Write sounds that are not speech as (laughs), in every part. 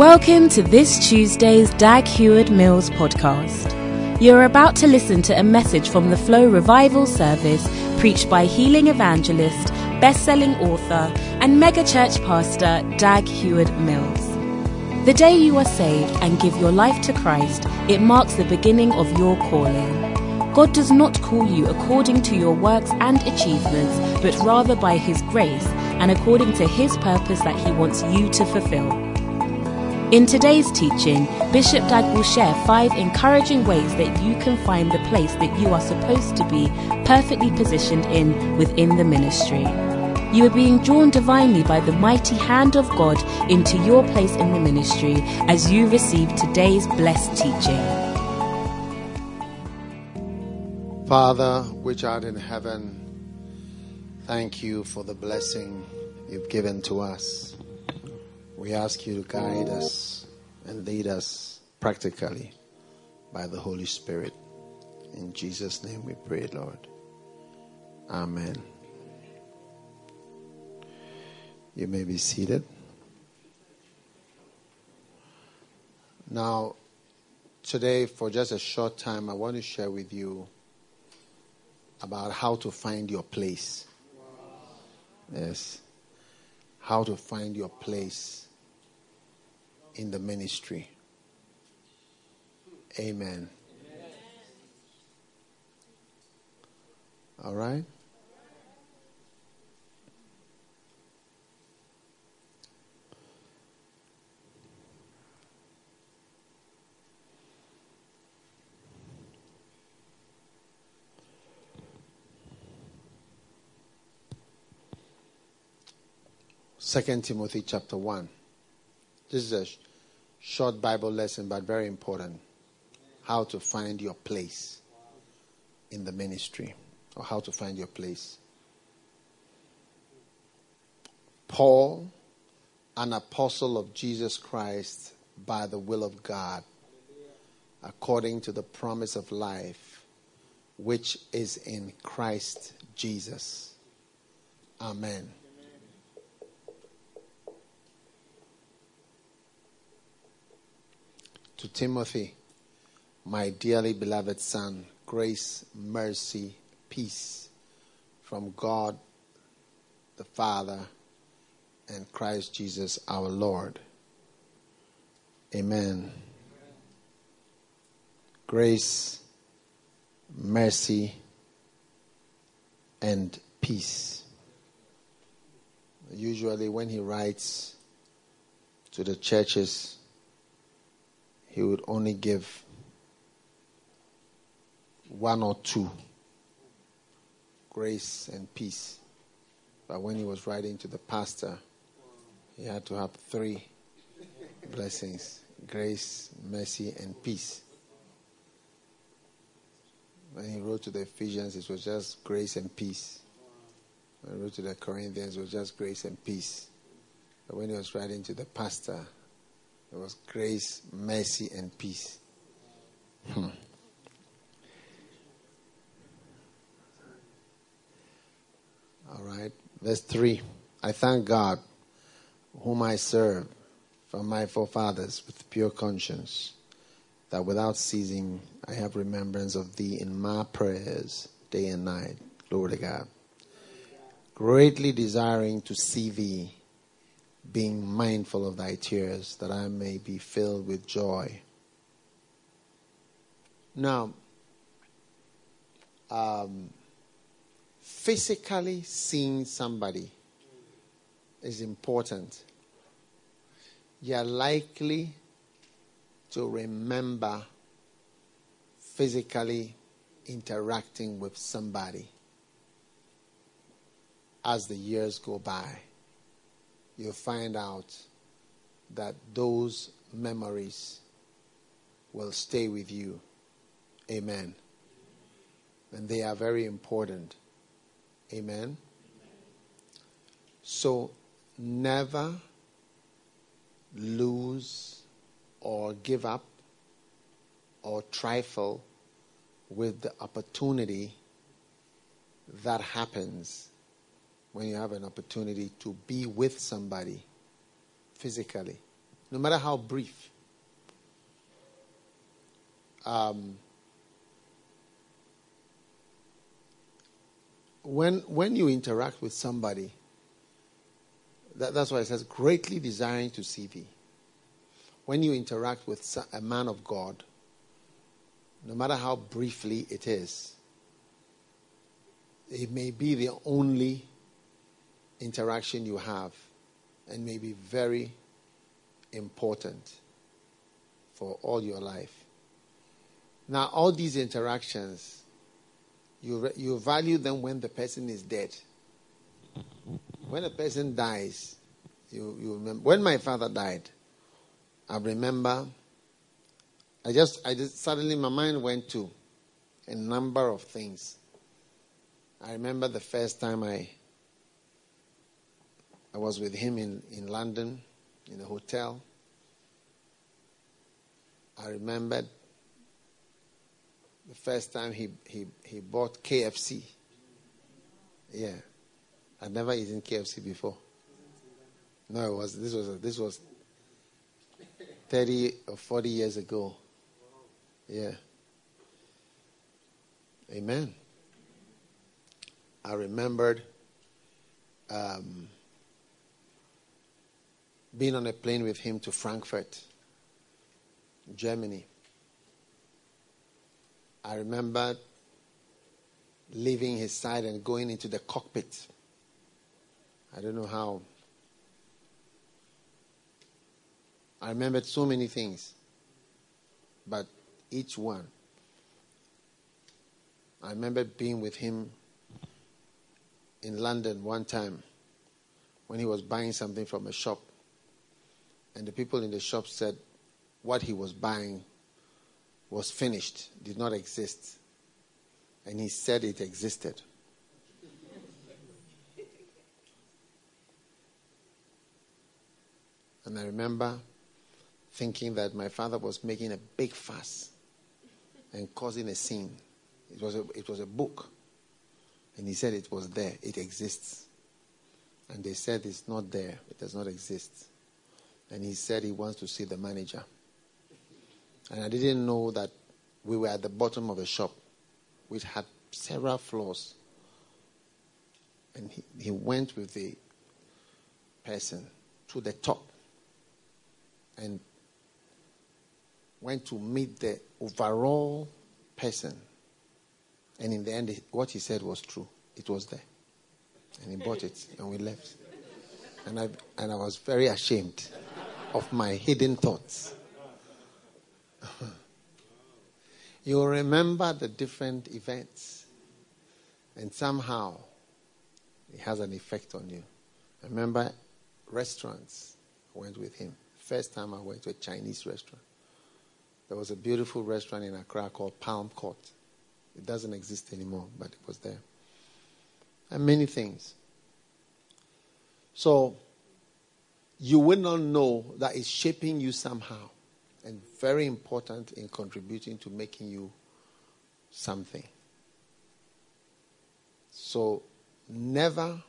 Welcome to this Tuesday's Dag Heward Mills podcast. You're about to listen to a message from the Flow Revival Service preached by healing evangelist, best-selling author, and megachurch pastor Dag Heward Mills. The day you are saved and give your life to Christ, it marks the beginning of your calling. God does not call you according to your works and achievements, but rather by His grace and according to His purpose that He wants you to fulfill. In today's teaching, Bishop Dag will share five encouraging ways that you can find the place that you are supposed to be perfectly positioned in within the ministry. You are being drawn divinely by the mighty hand of God into your place in the ministry as you receive today's blessed teaching. Father, which art in heaven, thank you for the blessing you've given to us. We ask you to guide us and lead us practically by the Holy Spirit. In Jesus' name we pray, Lord. Amen. You may be seated. Now, today, for just a short time, I want to share with you about how to find your place. Yes. How to find your place in the ministry. Amen. All right? Second Timothy chapter 1. This is a short Bible lesson, but very important. How to find your place in the ministry, or how to find your place. Paul, an apostle of Jesus Christ by the will of God, according to the promise of life which is in Christ Jesus. Amen. To Timothy, my dearly beloved son, grace, mercy, peace from God the Father and Christ Jesus our Lord. Amen. Grace, mercy, and peace. Usually, when he writes to the churches, he would only give one or two grace and peace. But when he was writing to the pastor, he had to have three blessings grace, mercy, and peace. When he wrote to the Ephesians, it was just grace and peace. When he wrote to the Corinthians, it was just grace and peace. But when he was writing to the pastor, it was grace, mercy, and peace. Hmm. All right. Verse 3 I thank God, whom I serve from my forefathers with pure conscience, that without ceasing I have remembrance of thee in my prayers day and night. Glory to God. Greatly desiring to see thee being mindful of thy tears, that I may be filled with joy. Now, um, physically seeing somebody is important. You're likely to remember physically interacting with somebody as the years go by you'll find out that those memories will stay with you. Amen. And they are very important. Amen. So never lose or give up or trifle with the opportunity that happens when you have an opportunity to be with somebody physically. no matter how brief. Um, when, when you interact with somebody, that, that's why it says, greatly desiring to see thee. When you interact with a man of God, no matter how briefly it is, it may be the only interaction you have and may be very important for all your life. Now, all these interactions, you, re- you value them when the person is dead. When a person dies, you, you remember. When my father died, I remember, I just, I just, suddenly my mind went to a number of things. I remember the first time I, I was with him in, in London, in a hotel. I remembered the first time he, he, he bought KFC. Yeah. I'd never eaten KFC before. No, it was this was this was thirty or forty years ago. Yeah. Amen. I remembered um, being on a plane with him to Frankfurt, Germany. I remember leaving his side and going into the cockpit. I don't know how. I remembered so many things, but each one. I remember being with him in London one time when he was buying something from a shop. And the people in the shop said what he was buying was finished, did not exist. And he said it existed. and I remember thinking that my father was making a big fuss and causing a scene. It was a, it was a book. And he said it was there, it exists. And they said it's not there, it does not exist. And he said he wants to see the manager. And I didn't know that we were at the bottom of a shop which had several floors. And he, he went with the person to the top and went to meet the overall person. And in the end, what he said was true. It was there. And he bought it, and we left. And I, and I was very ashamed of my hidden thoughts. Uh-huh. you remember the different events, and somehow it has an effect on you. I remember restaurants. I went with him. First time I went to a Chinese restaurant. There was a beautiful restaurant in Accra called Palm Court. It doesn't exist anymore, but it was there. And many things. So, you will not know that it's shaping you somehow and very important in contributing to making you something. So never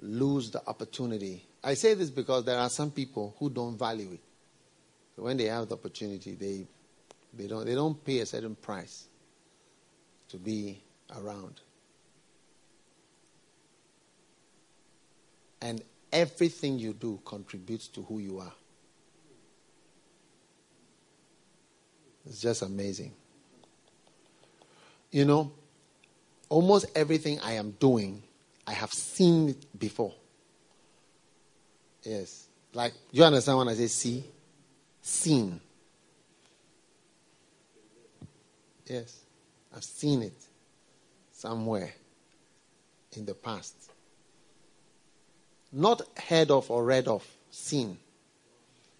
lose the opportunity. I say this because there are some people who don't value it. So when they have the opportunity, they they don't they don't pay a certain price to be around. And everything you do contributes to who you are. It's just amazing. You know, almost everything I am doing, I have seen it before. Yes. Like, you understand when I say see? Seen. Yes. I've seen it somewhere in the past. Not heard of or read of, seen.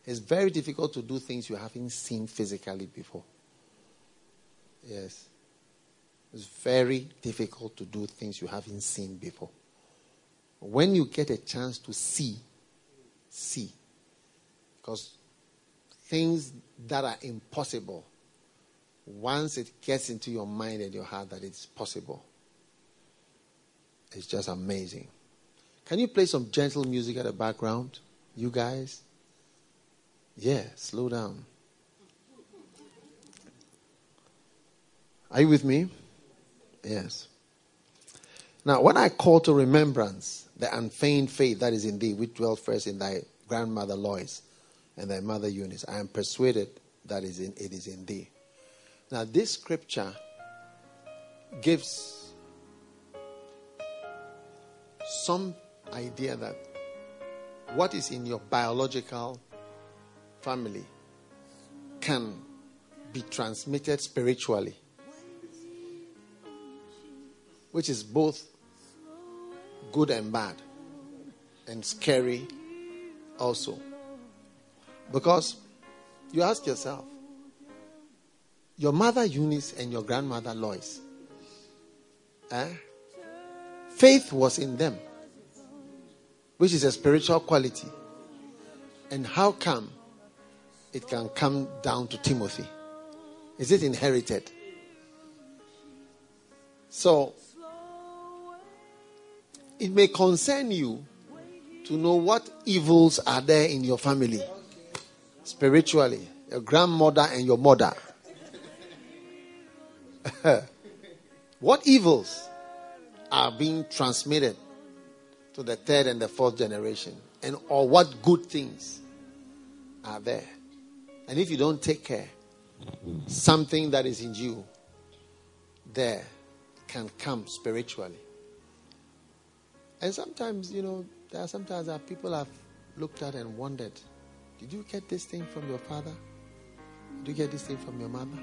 It's very difficult to do things you haven't seen physically before. Yes. It's very difficult to do things you haven't seen before. When you get a chance to see, see. Because things that are impossible, once it gets into your mind and your heart that it's possible, it's just amazing. Can you play some gentle music at the background, you guys? Yeah, slow down. Are you with me? Yes. Now, when I call to remembrance the unfeigned faith that is in thee, which dwelt first in thy grandmother Lois and thy mother Eunice, I am persuaded that is in, it is in thee. Now, this scripture gives some idea that what is in your biological family can be transmitted spiritually, which is both good and bad and scary also. Because you ask yourself, your mother Eunice and your grandmother Lois, eh? faith was in them, which is a spiritual quality. And how come it can come down to Timothy? Is it inherited? So, it may concern you to know what evils are there in your family spiritually, your grandmother and your mother. (laughs) what evils are being transmitted to the third and the fourth generation? And or what good things are there? And if you don't take care, something that is in you there can come spiritually. And sometimes, you know, there are sometimes that people have looked at and wondered, did you get this thing from your father? Did you get this thing from your mother?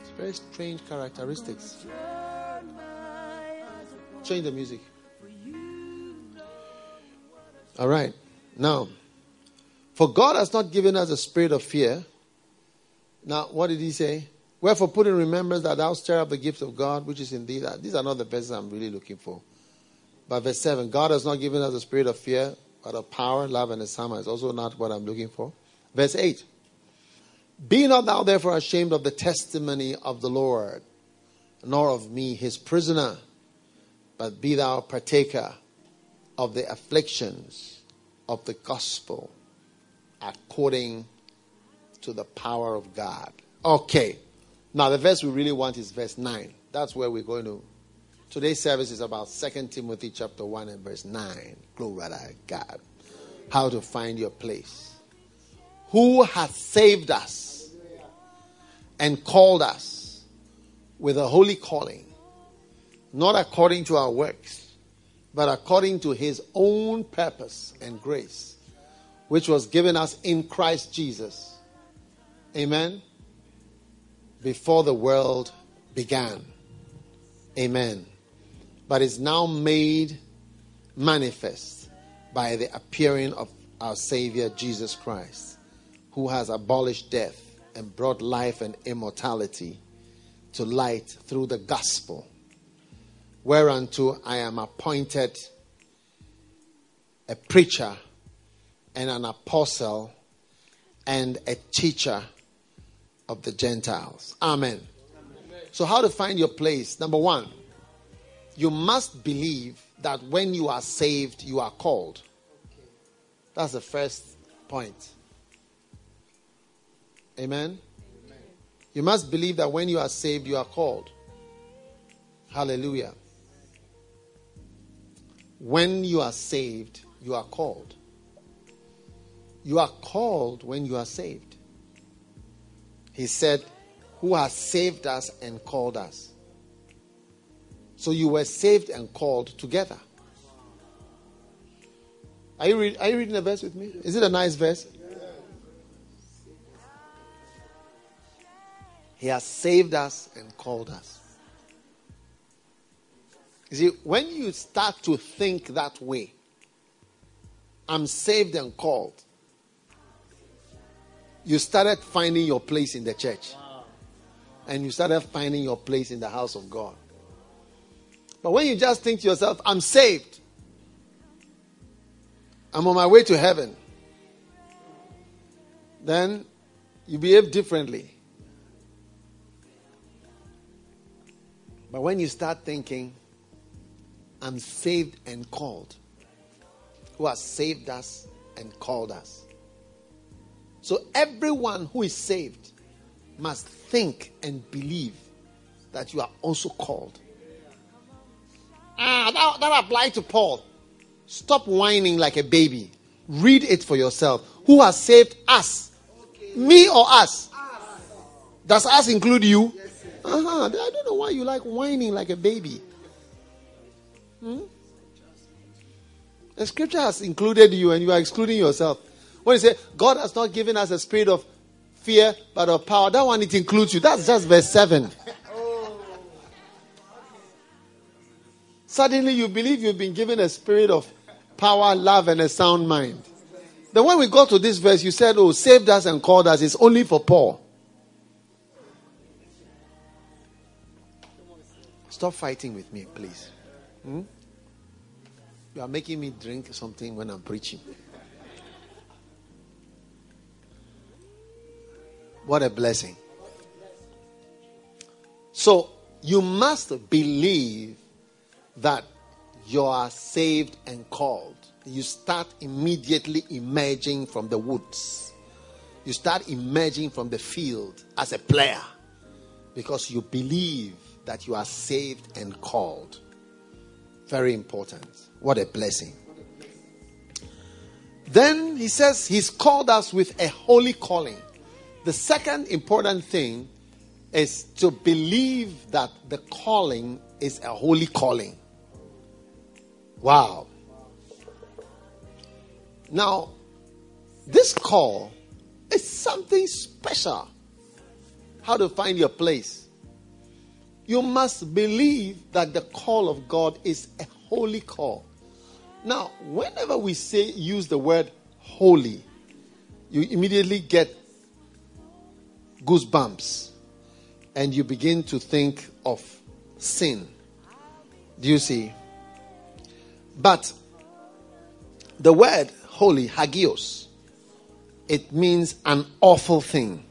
It's very strange characteristics. Change the music. All right. Now, for God has not given us a spirit of fear. Now, what did he say? Wherefore, put in remembrance that thou stir up the gift of God which is in thee. These are not the verses I'm really looking for. But verse 7 God has not given us a spirit of fear, but of power, love, and a sound is also not what I'm looking for. Verse 8 Be not thou therefore ashamed of the testimony of the Lord, nor of me his prisoner, but be thou partaker of the afflictions of the gospel according to the power of God. Okay. Now, the verse we really want is verse 9. That's where we're going to Today's service is about 2 Timothy chapter 1 and verse 9. Glory to God. How to find your place. Who has saved us and called us with a holy calling, not according to our works, but according to his own purpose and grace, which was given us in Christ Jesus. Amen. Before the world began. Amen but is now made manifest by the appearing of our Savior Jesus Christ, who has abolished death and brought life and immortality to light through the gospel, whereunto I am appointed a preacher and an apostle and a teacher of the Gentiles. Amen. Amen. So, how to find your place? Number one, you must believe that when you are saved, you are called. That's the first point. Amen? Amen? You must believe that when you are saved, you are called. Hallelujah. When you are saved, you are called. You are called when you are saved. He said, Who has saved us and called us. So you were saved and called together. Are you, read, are you reading the verse with me? Is it a nice verse? He has saved us and called us. You see, when you start to think that way, I'm saved and called, you started finding your place in the church. And you started finding your place in the house of God. But when you just think to yourself, I'm saved, I'm on my way to heaven, then you behave differently. But when you start thinking, I'm saved and called, who has saved us and called us. So everyone who is saved must think and believe that you are also called. Ah, that, that applies to Paul. Stop whining like a baby. Read it for yourself. Who has saved us? Me or us? Does us include you? Uh-huh. I don't know why you like whining like a baby. Hmm? The scripture has included you and you are excluding yourself. When you say God has not given us a spirit of fear but of power, that one it includes you. That's just verse 7. (laughs) Suddenly you believe you've been given a spirit of power, love, and a sound mind. Then when we got to this verse, you said, Oh, saved us and called us. It's only for Paul. Stop fighting with me, please. Hmm? You are making me drink something when I'm preaching. What a blessing. So, you must believe that you are saved and called. You start immediately emerging from the woods. You start emerging from the field as a player because you believe that you are saved and called. Very important. What a blessing. Then he says he's called us with a holy calling. The second important thing is to believe that the calling is a holy calling. Wow. Now, this call is something special. How to find your place. You must believe that the call of God is a holy call. Now, whenever we say use the word holy, you immediately get goosebumps and you begin to think of sin. Do you see? But the word holy, hagios, it means an awful thing.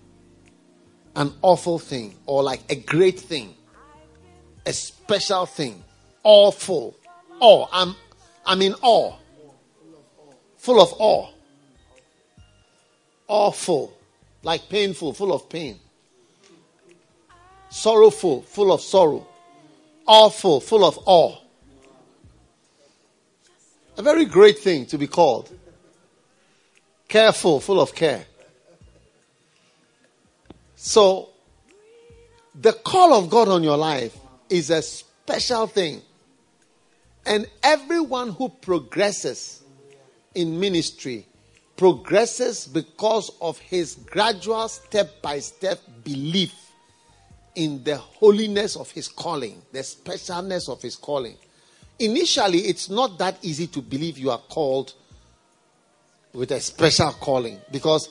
An awful thing, or like a great thing, a special thing, awful. Oh, I'm, I'm in awe. Full of awe. Awful. Like painful, full of pain. Sorrowful, full of sorrow. Awful, full of awe. A very great thing to be called. Careful, full of care. So, the call of God on your life is a special thing. And everyone who progresses in ministry progresses because of his gradual step by step belief in the holiness of his calling, the specialness of his calling. Initially, it's not that easy to believe you are called with a special calling because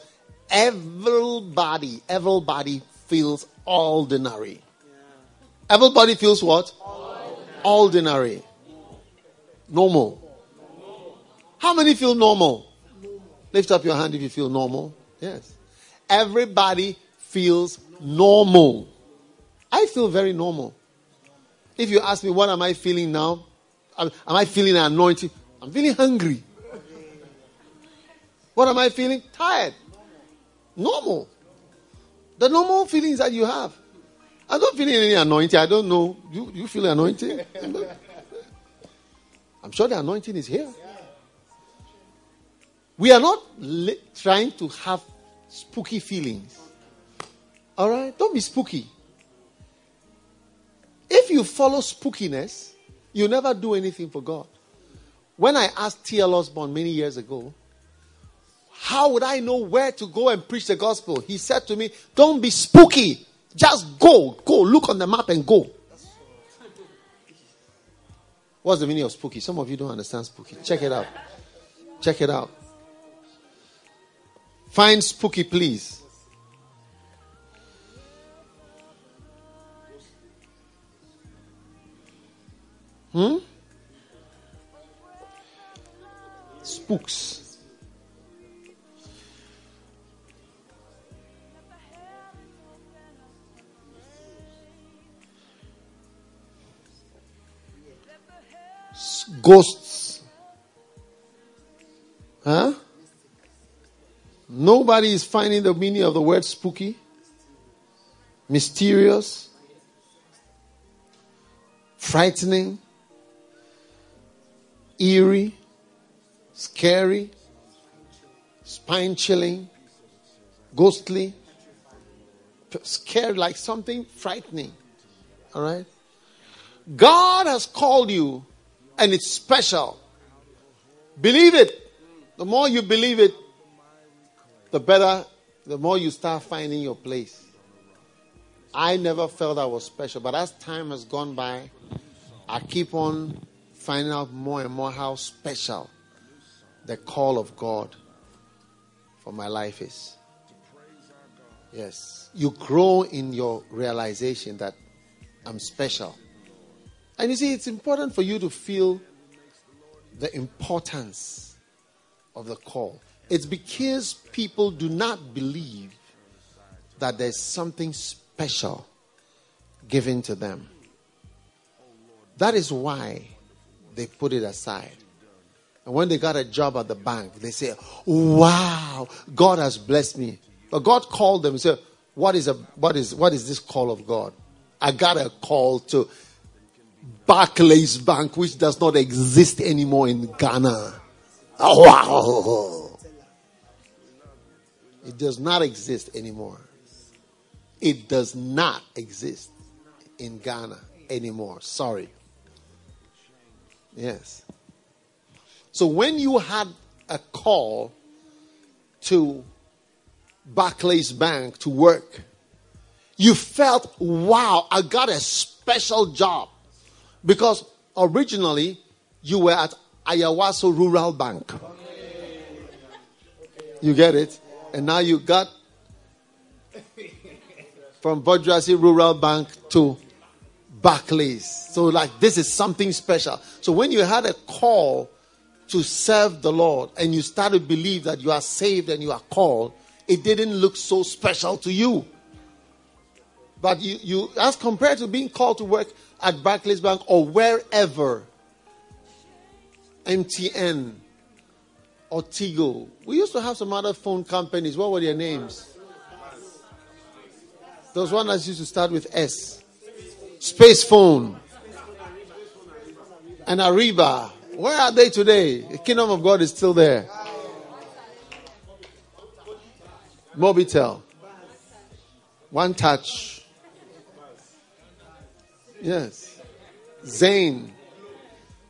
everybody, everybody feels ordinary. Everybody feels what? Ordinary. ordinary. Normal. How many feel normal? Lift up your hand if you feel normal. Yes. Everybody feels normal. I feel very normal. If you ask me, what am I feeling now? Am I feeling anointed? I'm feeling hungry. What am I feeling? Tired. Normal. The normal feelings that you have. I don't feel any anointing. I don't know. You, you feel anointing? I'm sure the anointing is here. We are not li- trying to have spooky feelings. All right? Don't be spooky. If you follow spookiness, you never do anything for God. When I asked T.L. Osborn many years ago, how would I know where to go and preach the gospel? He said to me, Don't be spooky. Just go. Go. Look on the map and go. What's the meaning of spooky? Some of you don't understand spooky. Check it out. Check it out. Find spooky, please. Hmm? Spooks. Ghosts. Huh? Nobody is finding the meaning of the word spooky, mysterious, frightening, eerie, scary, spine chilling, ghostly, scared like something frightening. All right? God has called you and it's special. Believe it. The more you believe it, the better, the more you start finding your place. I never felt I was special, but as time has gone by, I keep on finding out more and more how special the call of God for my life is. Yes. You grow in your realization that I'm special. And you see, it's important for you to feel the importance of the call. It's because people do not believe that there's something special given to them. That is why they put it aside. And when they got a job at the bank, they say, Wow, God has blessed me. But God called them and said, What is a what is what is this call of God? I got a call to Barclays Bank, which does not exist anymore in Ghana. Oh, wow. It does not exist anymore. It does not exist in Ghana anymore. Sorry. Yes. So when you had a call to Barclays Bank to work, you felt, wow, I got a special job. Because originally you were at Ayawaso Rural Bank. You get it? And now you got from Bodrasi Rural Bank to Barclays. So, like, this is something special. So, when you had a call to serve the Lord and you started to believe that you are saved and you are called, it didn't look so special to you. But you, you as compared to being called to work at Barclays Bank or wherever, MTN or Tigo. We used to have some other phone companies. What were their names? Those one that used to start with S. Spacefon. And Areeba. Where are they today? The kingdom of God is still there. Mobitel. One touch. Yes. Zain.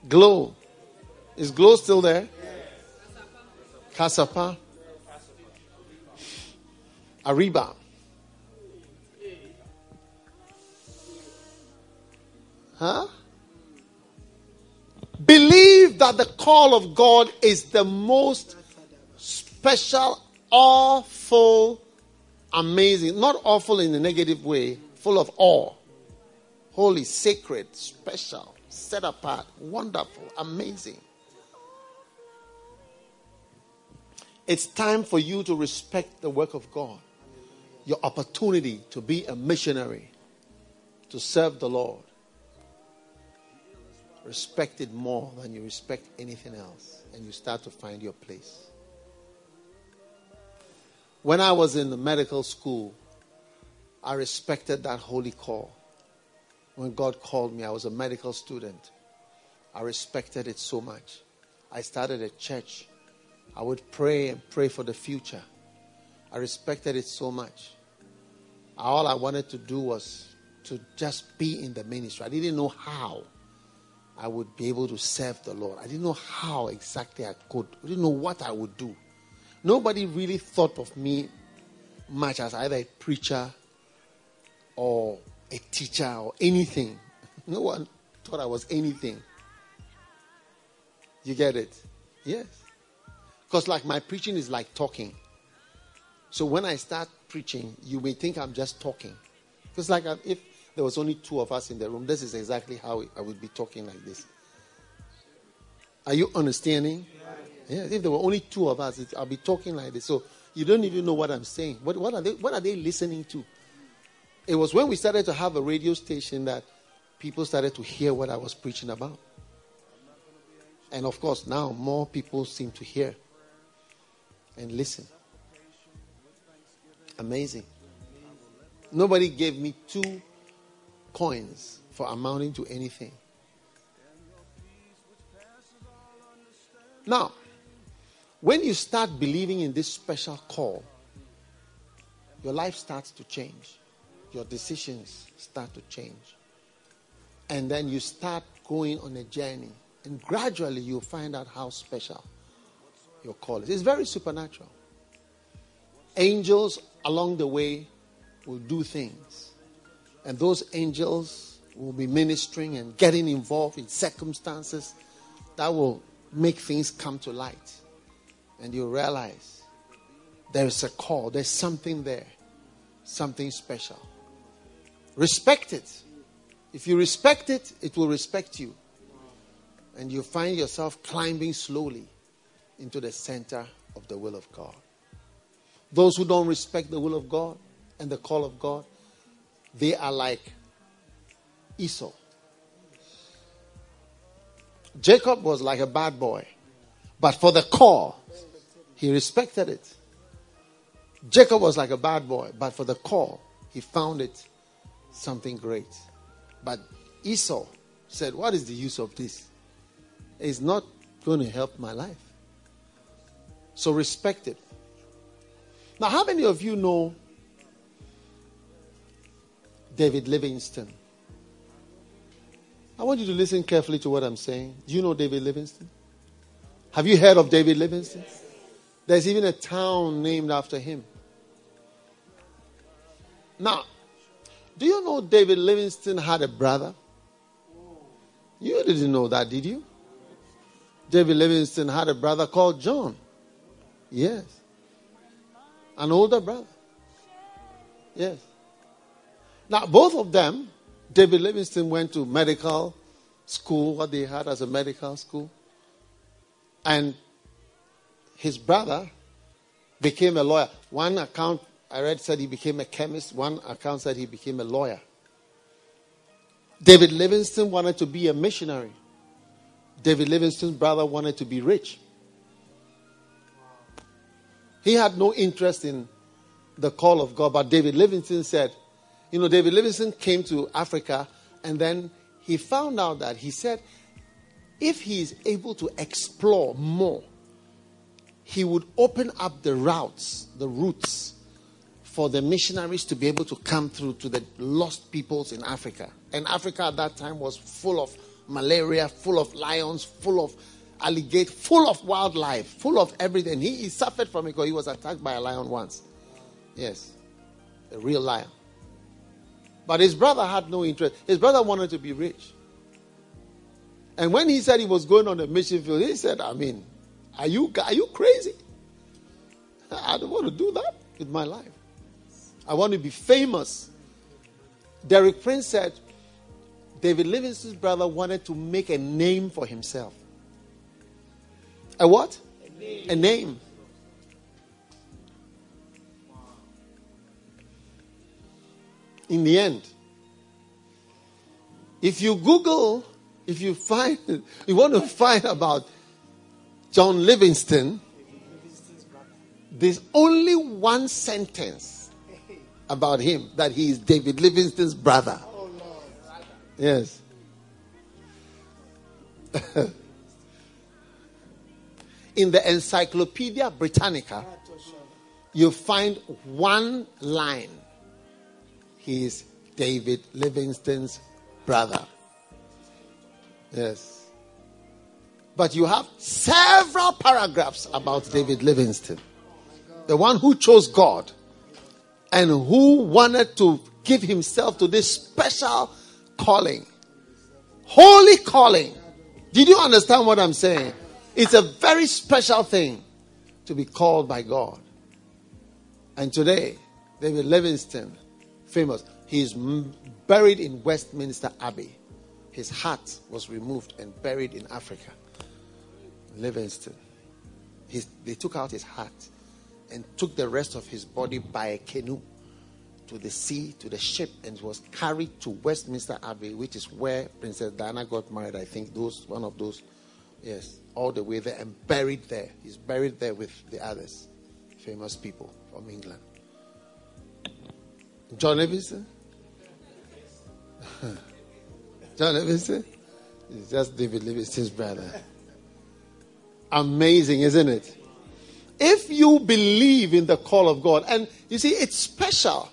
Glo. Is Glo still there? Kasapa. Areeba. Huh? Believe that the call of God is the most special, awful, amazing. Not awful in a negative way, full of awe holy, sacred, special, set apart, wonderful, amazing. It's time for you to respect the work of God, your opportunity to be a missionary, to serve the Lord. Respect it more than you respect anything else, and you start to find your place. When I was in the medical school, I respected that holy call when God called me. I was a medical student. I respected it so much. I started a church. I would pray and pray for the future. I respected it so much. All I wanted to do was to just be in the ministry. I didn't know how I would be able to serve the Lord. I didn't know how exactly I could. I didn't know what I would do. Nobody really thought of me much as either a preacher or a teacher or anything. No one thought I was anything. You get it? Yes. Because, like, my preaching is like talking. So, when I start preaching, you may think I'm just talking. Because, like, if there was only two of us in the room, this is exactly how I would be talking like this. Are you understanding? Yeah, if there were only two of us, I'll be talking like this. So, you don't even know what I'm saying. What, what, are, they, what are they listening to? It was when we started to have a radio station that people started to hear what I was preaching about. And of course, now more people seem to hear and listen. Amazing. Nobody gave me two coins for amounting to anything. Now, when you start believing in this special call, your life starts to change. Your decisions start to change. And then you start going on a journey. And gradually you'll find out how special your call is. It's very supernatural. Angels along the way will do things. And those angels will be ministering and getting involved in circumstances that will make things come to light. And you realize there is a call, there's something there, something special. Respect it. If you respect it, it will respect you. And you find yourself climbing slowly into the center of the will of God. Those who don't respect the will of God and the call of God, they are like Esau. Jacob was like a bad boy, but for the call, he respected it. Jacob was like a bad boy, but for the call, he found it something great. But Esau said, What is the use of this? It's not going to help my life. So respect it. Now, how many of you know David Livingstone? I want you to listen carefully to what I'm saying. Do you know David Livingstone? Have you heard of David Livingstone? There's even a town named after him. Now, do you know David Livingstone had a brother? You didn't know that, did you? David Livingstone had a brother called John. Yes. An older brother. Yes. Now, both of them, David Livingstone went to medical school, what they had as a medical school. And his brother became a lawyer. One account I read said he became a chemist, one account said he became a lawyer. David Livingstone wanted to be a missionary. David Livingstone's brother wanted to be rich. He had no interest in the call of God, but David Livingstone said, you know, David Livingstone came to Africa and then he found out that he said, if he is able to explore more, he would open up the routes, the routes for the missionaries to be able to come through to the lost peoples in Africa. And Africa at that time was full of malaria, full of lions, full of alligator, full of wildlife, full of everything. He, he suffered from it because he was attacked by a lion once. Yes, a real lion. But his brother had no interest. His brother wanted to be rich. And when he said he was going on a mission field, he said, I mean, are you, are you crazy? (laughs) I don't want to do that with my life. I want to be famous. Derek Prince said David Livingstone's brother wanted to make a name for himself. A what? A name. A name. In the end, if you Google, if you find, (laughs) you want to find about John Livingstone, there's only one sentence about him that he is David Livingstone's brother. Yes. (laughs) In the Encyclopedia Britannica, you find one line. He is David Livingstone's brother. Yes. But you have several paragraphs about David Livingstone, the one who chose God and who wanted to give himself to this special calling. Holy calling. Did you understand what I'm saying? It's a very special thing to be called by God. And today, David Livingstone, famous, he is buried in Westminster Abbey. His heart was removed and buried in Africa. Livingstone. His, they took out his hat and took the rest of his body by a canoe to the sea, to the ship, and was carried to Westminster Abbey, which is where Princess Diana got married. I think those one of those, yes, all the way there and buried there. He's buried there with the others, famous people from England. John Livingstone? (laughs) John Livingstone? He's just David Livingstone's brother. Amazing, isn't it? If you believe in the call of God, and you see, it's special.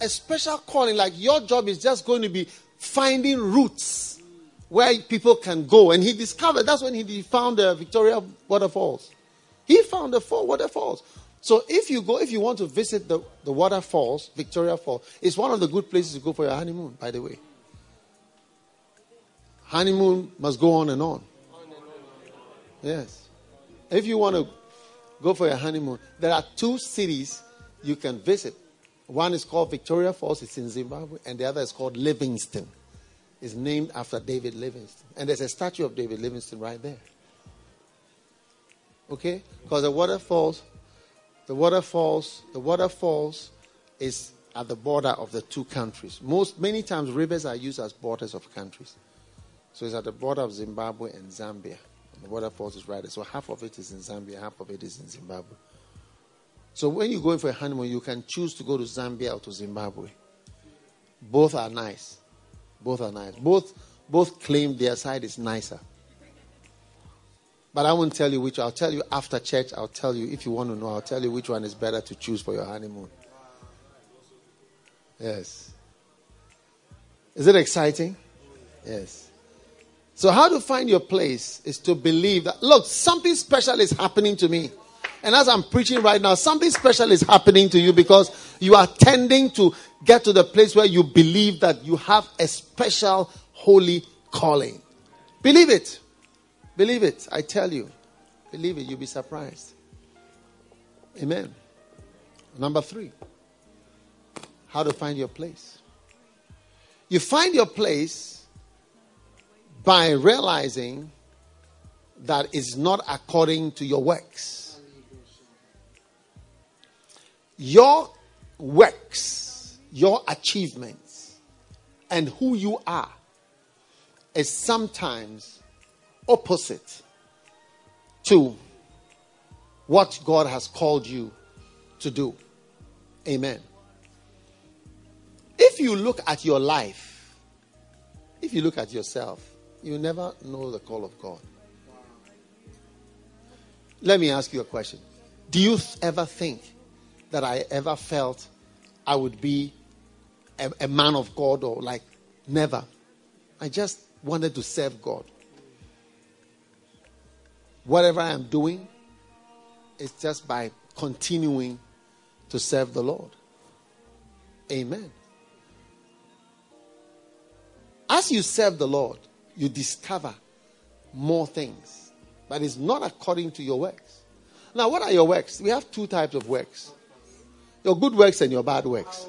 A special calling, like your job is just going to be finding routes where people can go. And he discovered that's when he found the Victoria waterfalls. He found the four waterfalls. So if you go, if you want to visit the, the waterfalls, Victoria Falls, it's one of the good places to go for your honeymoon, by the way. Honeymoon must go on and on. Yes. If you want to go for your honeymoon, there are two cities you can visit. One is called Victoria Falls, it's in Zimbabwe, and the other is called Livingstone. It's named after David Livingstone. And there's a statue of David Livingstone right there. Okay? Because the waterfalls, the waterfalls, the waterfalls is at the border of the two countries. Most many times rivers are used as borders of countries. So it's at the border of Zimbabwe and Zambia. The waterfalls is right there. So half of it is in Zambia, half of it is in Zimbabwe. So when you go for a honeymoon, you can choose to go to Zambia or to Zimbabwe. Both are nice. Both are nice. Both both claim their side is nicer. But I won't tell you which. I'll tell you after church. I'll tell you if you want to know. I'll tell you which one is better to choose for your honeymoon. Yes. Is it exciting? Yes. So, how to find your place is to believe that, look, something special is happening to me. And as I'm preaching right now, something special is happening to you because you are tending to get to the place where you believe that you have a special holy calling. Believe it. Believe it. I tell you. Believe it. You'll be surprised. Amen. Number three how to find your place. You find your place by realizing that it's not according to your works. Your works, your achievements, and who you are is sometimes opposite to what God has called you to do. Amen. If you look at your life, if you look at yourself, you never know the call of God. Let me ask you a question. Do you ever think that I ever felt I would be a, a man of God or like never. I just wanted to serve God. Whatever I am doing is just by continuing to serve the Lord. Amen. As you serve the Lord, you discover more things, but it's not according to your works. Now, what are your works? We have two types of works your good works and your bad works.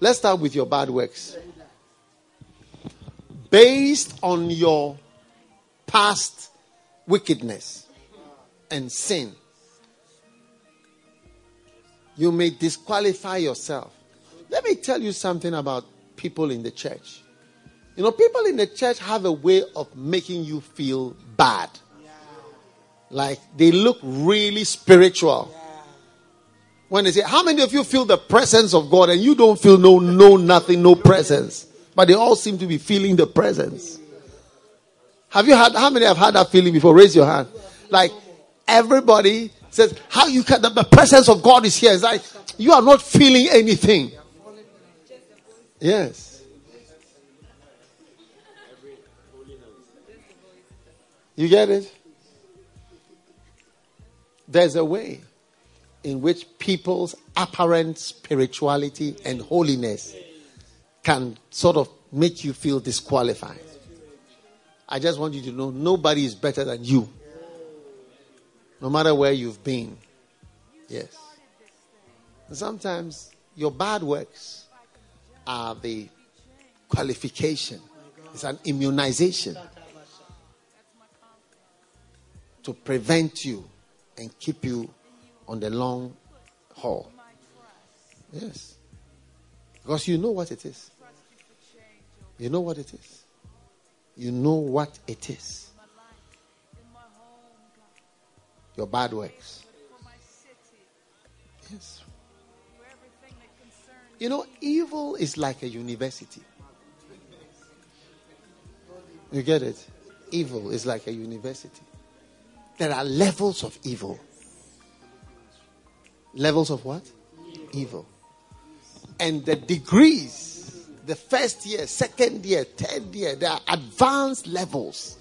Let's start with your bad works. Based on your past wickedness and sin, you may disqualify yourself. Let me tell you something about people in the church. You know, people in the church have a way of making you feel bad. Like they look really spiritual when they say, How many of you feel the presence of God and you don't feel no, no, nothing, no presence? But they all seem to be feeling the presence. Have you had, how many have had that feeling before? Raise your hand. Like everybody says, How you can, the, the presence of God is here. It's like you are not feeling anything. Yes. You get it? There's a way in which people's apparent spirituality and holiness can sort of make you feel disqualified. I just want you to know nobody is better than you. No matter where you've been. Yes. And sometimes your bad works are the qualification, it's an immunization to prevent you and keep you on the long haul. Yes. Because you know what it is. You know what it is. You know what it is. Your bad works. Yes. You know, evil is like a university. You get it? Evil is like a university. There are levels of evil. Levels of what? Evil. And the degrees, the first year, second year, third year, there are advanced levels.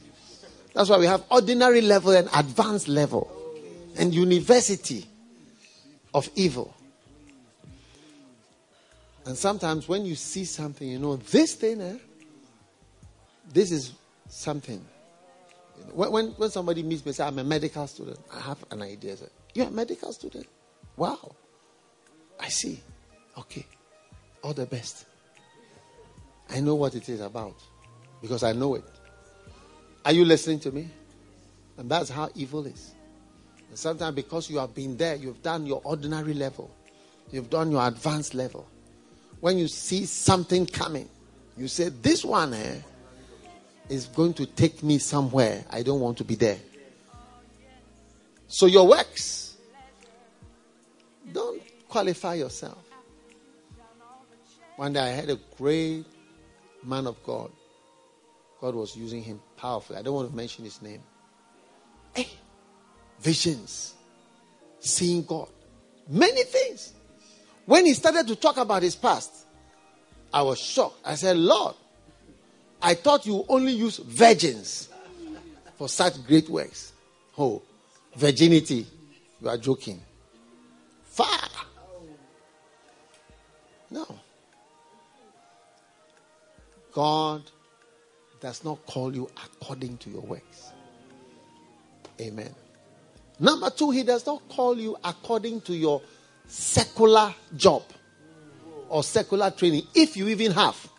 That's why we have ordinary level and advanced level and university of evil. And sometimes when you see something, you know, this thing, eh, this is something. When, when, somebody meets me, say, I'm a medical student, I have an idea. Say, You're a medical student? Wow. I see. Okay. All the best. I know what it is about because I know it. Are you listening to me? And that's how evil is. And sometimes because you have been there, you've done your ordinary level, you've done your advanced level. When you see something coming, you say, This one eh, is going to take me somewhere. I don't want to be there. So your works, don't qualify yourself. One day I had a great man of God. God was using him powerfully. I don't want to mention his name. Hey, visions, seeing God, many things. When he started to talk about his past, I was shocked. I said, Lord, I thought you only use virgins for such great works. Oh, virginity. You are joking. Far. No. God does not call you according to your works. Amen. Number two, He does not call you according to your secular job or secular training, if you even have.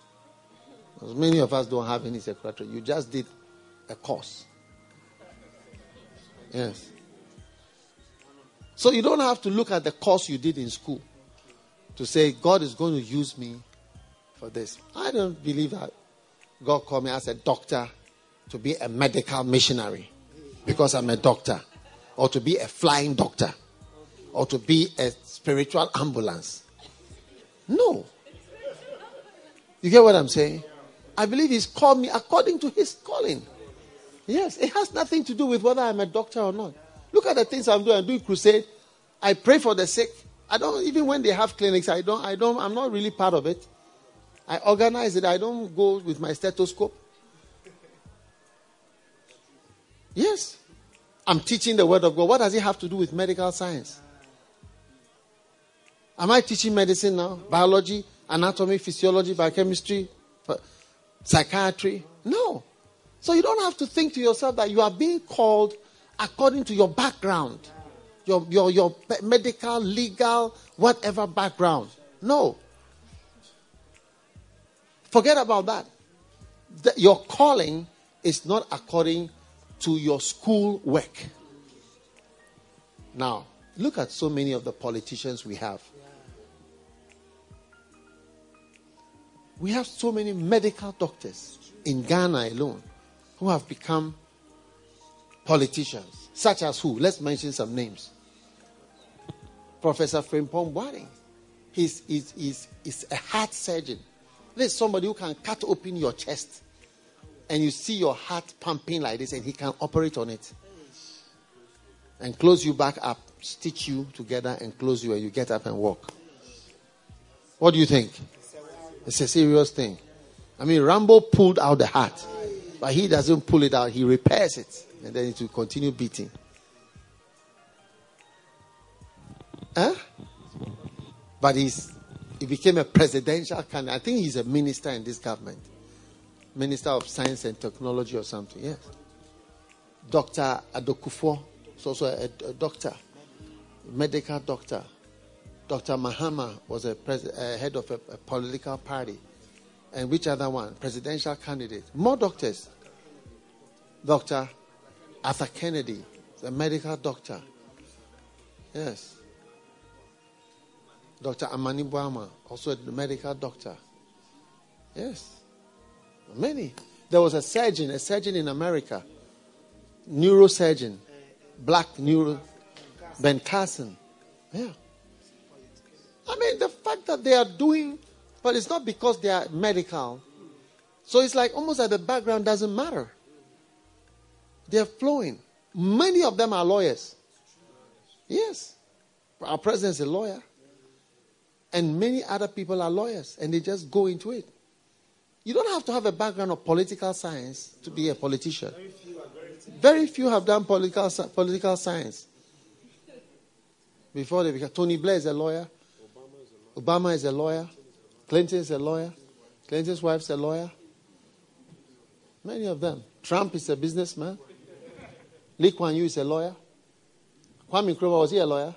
Because many of us don't have any training. You just did a course. Yes. So you don't have to look at the course you did in school to say, God is going to use me for this. I don't believe that God called me as a doctor to be a medical missionary because I'm a doctor, or to be a flying doctor, or to be a spiritual ambulance. No. You get what I'm saying? I believe He's called me according to His calling. Yes, it has nothing to do with whether I'm a doctor or not. Look at the things I'm doing. I'm doing crusade. I pray for the sick. I don't even when they have clinics. I don't. I don't. I'm not really part of it. I organize it. I don't go with my stethoscope. Yes, I'm teaching the word of God. What does it have to do with medical science? Am I teaching medicine now? Biology, anatomy, physiology, biochemistry, psychiatry? No. So you don't have to think to yourself that you are being called according to your background, your, your, your medical, legal, whatever background. No. Forget about that. The, your calling is not according to your school work. Now, look at so many of the politicians we have. We have so many medical doctors in Ghana alone who have become politicians, such as who? Let's mention some names. Professor Frimpong Boateng. He's, he's, he's, he's a heart surgeon. There's somebody who can cut open your chest and you see your heart pumping like this, and he can operate on it and close you back up, stitch you together, and close you, and you get up and walk. What do you think? It's a serious thing. I mean, Rambo pulled out the heart, but he doesn't pull it out, he repairs it, and then it will continue beating. Huh? But he's he became a presidential candidate. I think he's a minister in this government. Minister of Science and Technology or something, yes. Dr. Adokufo is also a, a doctor, medical doctor. Dr. Mahama was a, pres- head of a, a, political party. And which other one? Presidential candidate. More doctors. Dr. Arthur Kennedy, the medical doctor. Yes. Dr. Amani Buama, also a medical doctor. Yes. Many. There was a surgeon, a surgeon in America, neurosurgeon, black neuro, Ben Carson. Yeah. I mean, the fact that they are doing, but it's not because they are medical. So it's like almost that the background doesn't matter. They're flowing. Many of them are lawyers. Yes. Our president is a lawyer. And many other people are lawyers, and they just go into it. You don't have to have a background of political science to be a politician. Very few have done political, political science before they became. Tony Blair is a lawyer. Obama is a lawyer. Clinton is a lawyer. Clinton's wife is a lawyer. Many of them. Trump is a businessman. Lee Kuan Yew is a lawyer. Kwame Nkrumah, was he a lawyer?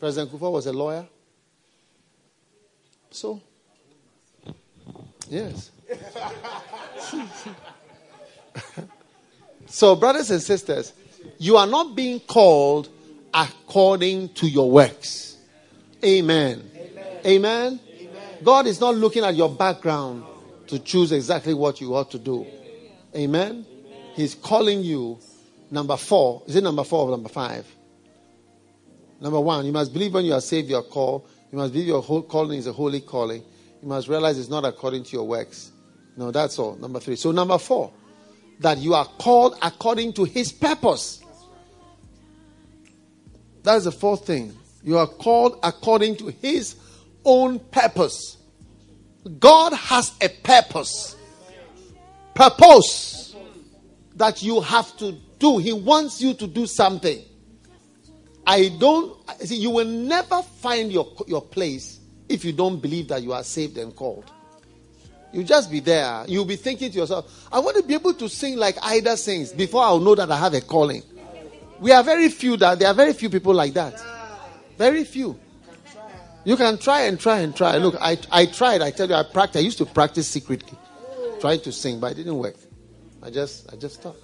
President Kufuor was a lawyer. So, yes. (laughs) so, brothers and sisters, you are not being called according to your works. Amen. Amen. God is not looking at your background to choose exactly what you ought to do. Amen. He's calling you. Number four. Is it number four or number five? Number one, you must believe when you are saved, you are called. You must believe your whole calling is a holy calling. You must realize it's not according to your works. No, that's all. Number three. So, number four, that you are called according to his purpose. That's the fourth thing. You are called according to his own purpose. God has a purpose. Purpose that you have to do. He wants you to do something. I don't see you will never find your your place if you don't believe that you are saved and called. You just be there. You'll be thinking to yourself, I want to be able to sing like Ida sings before I'll know that I have a calling. We are very few that there are very few people like that. Very few. You can try and try and try. Look, I, I tried. I tell you, I practiced. I used to practice secretly, trying to sing, but it didn't work. I just, I just stopped.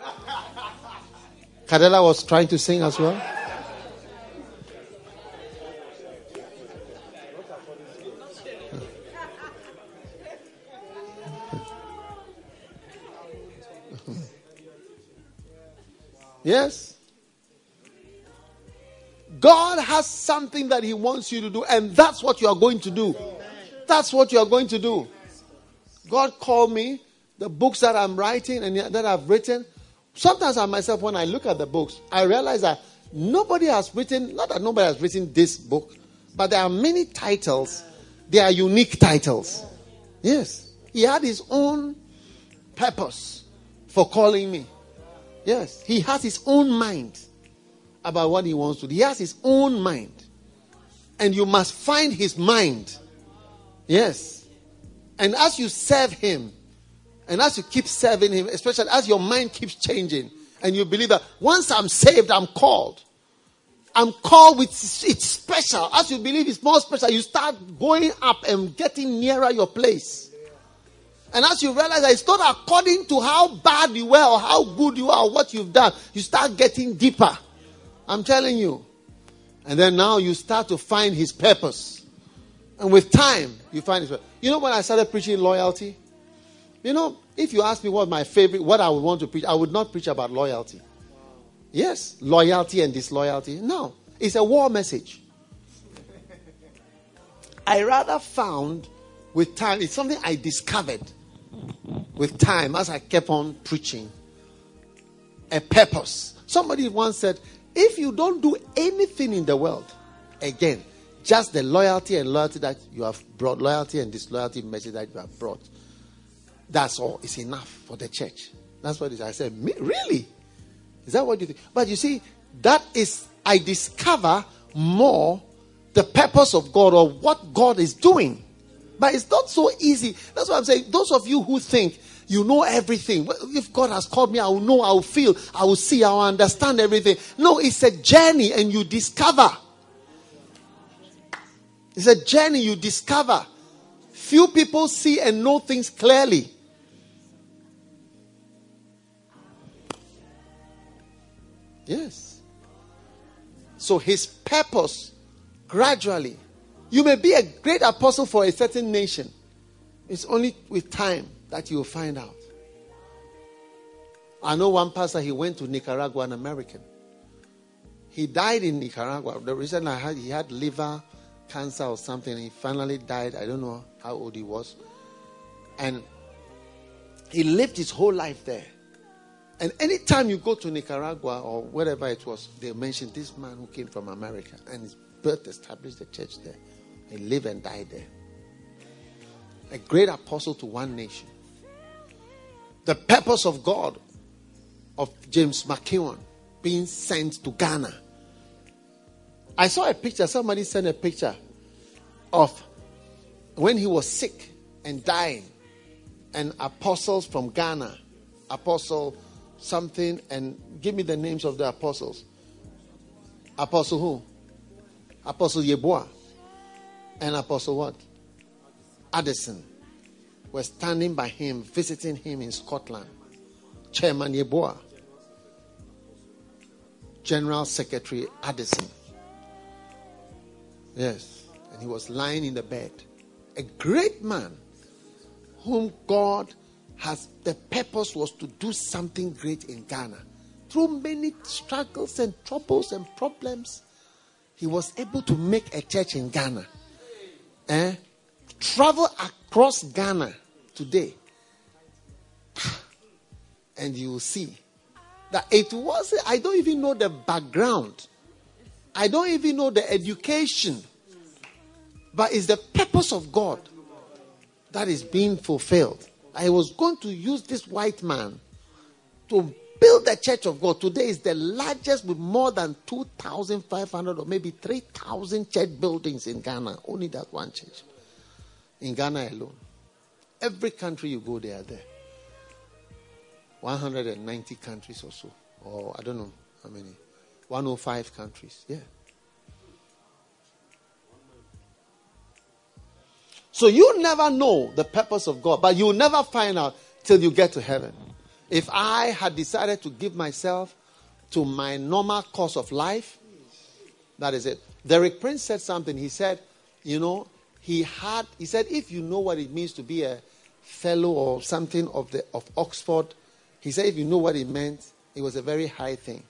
(laughs) Cadella was trying to sing as well. (laughs) Yes. God has something that He wants you to do, and that's what you are going to do. That's what you are going to do. God called me, the books that I'm writing and that I've written. Sometimes I myself, when I look at the books, I realize that nobody has written, not that nobody has written this book, but there are many titles. They are unique titles. Yes. He had his own purpose for calling me. Yes, he has his own mind about what he wants to do. He has his own mind. And you must find his mind. Yes. And as you serve him, and as you keep serving him, especially as your mind keeps changing, and you believe that once I'm saved, I'm called. I'm called with it's special. As you believe it's more special, you start going up and getting nearer your place. And as you realize that it's not according to how bad you were or how good you are or what you've done, you start getting deeper. I'm telling you. And then now you start to find his purpose. And with time, you find his purpose. You know when I started preaching loyalty? You know, if you ask me what my favorite, what I would want to preach, I would not preach about loyalty. Yes, loyalty and disloyalty. No, it's a war message. I rather found with time, it's something I discovered with time, as I kept on preaching, a purpose. Somebody once said, if you don't do anything in the world, again, just the loyalty and loyalty that you have brought, loyalty and disloyalty message that you have brought, that's all. It's enough for the church. That's what it is. I said, Me? really? Is that what you think? But you see, that is, I discover more the purpose of God or what God is doing. But it's not so easy. That's what I'm saying. Those of you who think you know everything, if God has called me, I will know, I will feel, I will see, I will understand everything. No, it's a journey and you discover. It's a journey you discover. Few people see and know things clearly. Yes. So his purpose gradually you may be a great apostle for a certain nation. It's only with time that you will find out. I know one pastor, he went to Nicaragua, an American. He died in Nicaragua. The reason I had he had liver cancer or something. He finally died. I don't know how old he was. And he lived his whole life there. And anytime you go to Nicaragua or wherever it was, they mention this man who came from America and his birth established the church there. He lived and died there. A great apostle to one nation. The purpose of God of James McKeown being sent to Ghana. I saw a picture, somebody sent a picture of when he was sick and dying, and apostles from Ghana, apostle something, and give me the names of the apostles. Apostle who? Apostle Yeboah. And Apostle what? Addison were standing by him, visiting him in Scotland. Chairman Yeboah. General Secretary Addison. Yes. And he was lying in the bed. A great man whom God has the purpose was to do something great in Ghana. Through many struggles and troubles and problems, he was able to make a church in Ghana. Eh? Travel across Ghana today, (sighs) and you will see that it was. I don't even know the background. I don't even know the education. But it's the purpose of God that is being fulfilled. I was going to use this white man to build the church of God. Today is the largest with more than 2,500 or maybe 3,000 church buildings in Ghana. Only that one church. In Ghana alone. Every country you go, they are there. 190 countries or so. Or I don't know how many. 105 countries. Yeah. So you never know the purpose of God, but you'll never find out till you get to heaven. If I had decided to give myself to my normal course of life, that is it. Derek Prince said something. He said, you know, he had, he said, if you know what it means to be a fellow or something of the of Oxford, he said, if you know what it meant, it was a very high thing.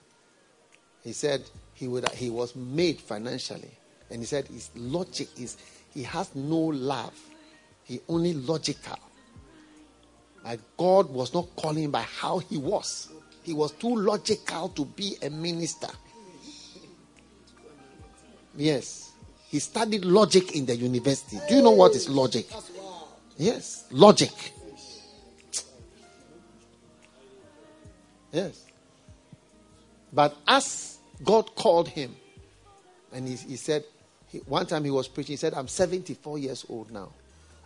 He said he would he was made financially, and he said his logic is he has no love. He only logical. Like God was not calling by how he was. He was too logical to be a minister. Yes. He studied logic in the university. Do you know what is logic? Yes. Logic. Yes. But as God called him, and he, he said, he, one time he was preaching, he said, I'm 74 years old now.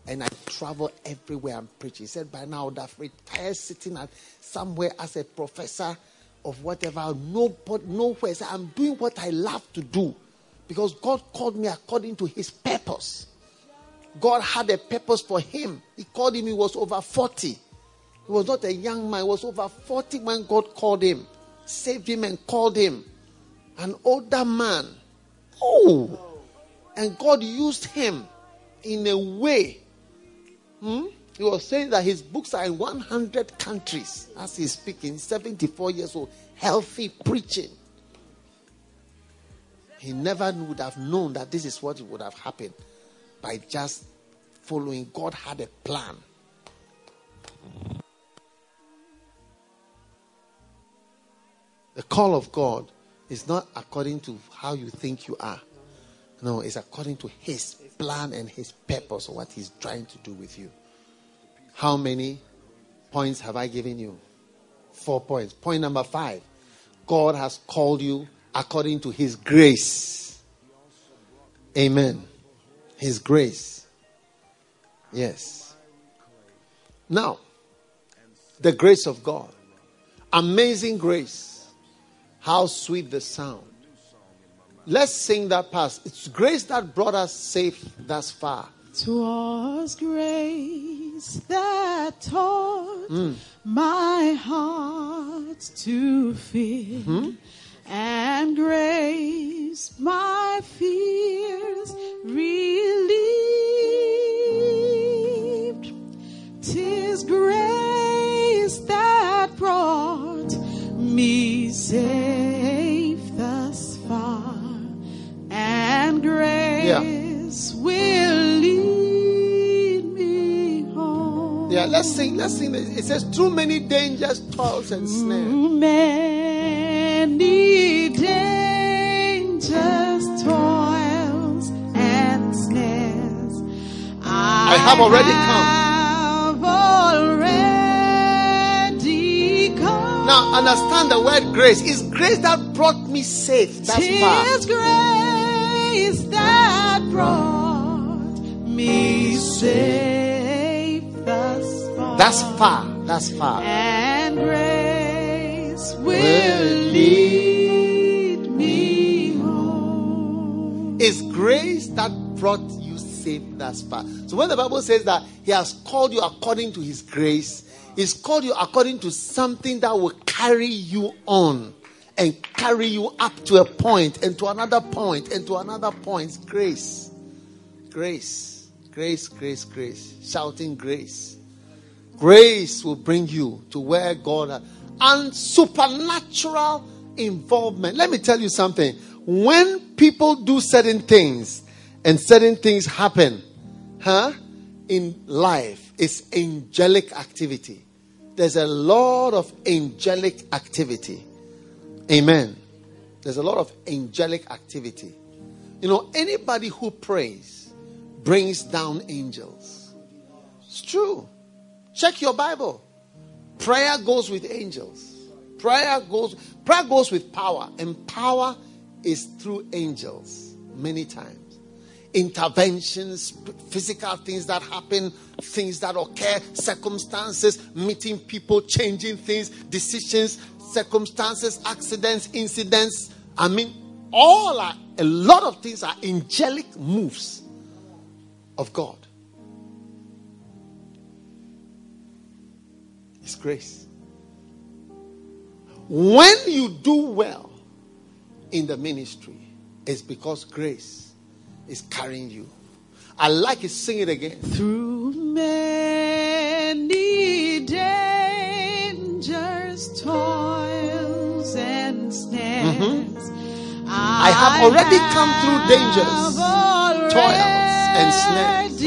And I travel everywhere I'm preaching. He said, by now I would have retired sitting at somewhere as a professor of whatever. Nobody, nowhere. I'm doing what I love to do. Because God called me according to his purpose. God had a purpose for him. He called him, he was over 40. He was not a young man, he was over 40 when God called him, saved him, and called him. An older man. Oh! And God used him in a way. Hmm? He was saying that his books are in 100 countries as he's speaking, 74 years old, healthy preaching. He never would have known that this is what would have happened by just following. God had a plan. The call of God is not according to how you think you are. No, it's according to His plan and His purpose, what He's trying to do with you. How many points have I given you? Four points. Point number five God has called you according to His grace. Amen. His grace. Yes. Now, the grace of God. Amazing grace. How sweet the sound Let's sing that part. It's grace that brought us safe thus far. Twas grace that taught mm. my heart to fear, mm-hmm. And grace my fears relieved. Tis grace that brought me safe thus far. And grace yeah. will lead me home. Yeah, let's sing. Let's sing. It says, "Too many dangers, toils, and snares." I, have already come. already come. Now, understand the word grace. It's grace that brought me safe thus far. Tis grace that brought me safe thus far. Thus far. Thus far. Will lead me home. It's grace that brought you safe thus far. So when the Bible says that He has called you according to His grace, He's called you according to something that will carry you on and carry you up to a point and to another point and to another point. Grace. Grace. Grace, grace, grace. Shouting grace. Grace will bring you to where God. And supernatural involvement. Let me tell you something. When people do certain things and certain things happen, huh, in life, it's angelic activity. There's a lot of angelic activity. Amen. There's a lot of angelic activity. You know, anybody who prays brings down angels. It's true. Check your Bible. Prayer goes with angels. Prayer goes prayer goes with power, and power is through angels many times. Interventions, physical things that happen, things that occur, circumstances, meeting people, changing things, decisions, circumstances, accidents, incidents. I mean, all are a lot of things are angelic moves of God. It's grace. When you do well in the ministry, it's because grace is carrying you. I like it. Sing it again. Through many dangers, toils, and snares, Mm-hmm. I have already come through dangers, toils, and snares.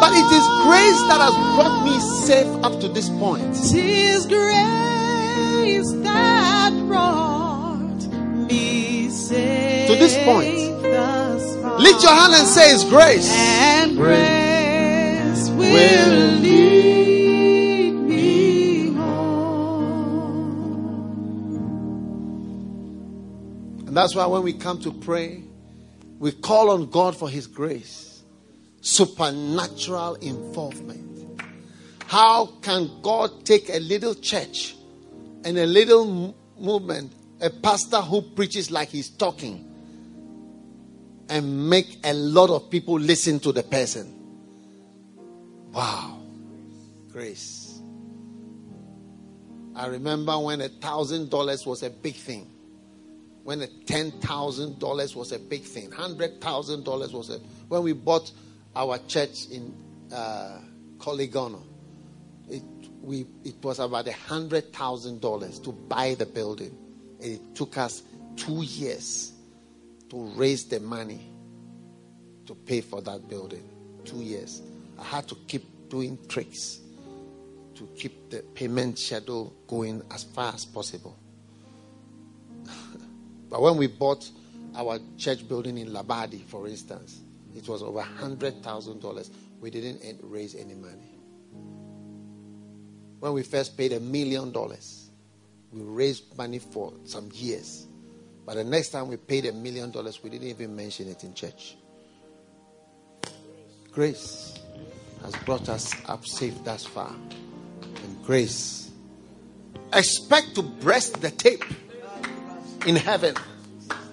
But it is grace that has brought me safe up to this point. Tis grace that brought me safe To this point. Lift your hand and say, It's grace. and grace will Will lead that's why when we come to pray, we call on God for His grace, supernatural involvement. How can God take a little church and a little movement, a pastor who preaches like he's talking, and make a lot of people listen to the person? Wow, grace. I remember when a thousand dollars was a big thing when a ten thousand dollars was a big thing, hundred thousand dollars was a when we bought our church in uh, Korle Gonno. It we it was about a hundred thousand dollars to buy the building. and It took us two years to raise the money to pay for that building. Two years. I had to keep doing tricks to keep the payment schedule going as far as possible. But when we bought our church building in Labadi, for instance, it was over hundred thousand dollars. We didn't raise any money. When we first paid a million dollars, we raised money for some years. But the next time we paid a million dollars, we didn't even mention it in church. Grace has brought us up safe thus far. And grace. Expect to breast the tape in heaven.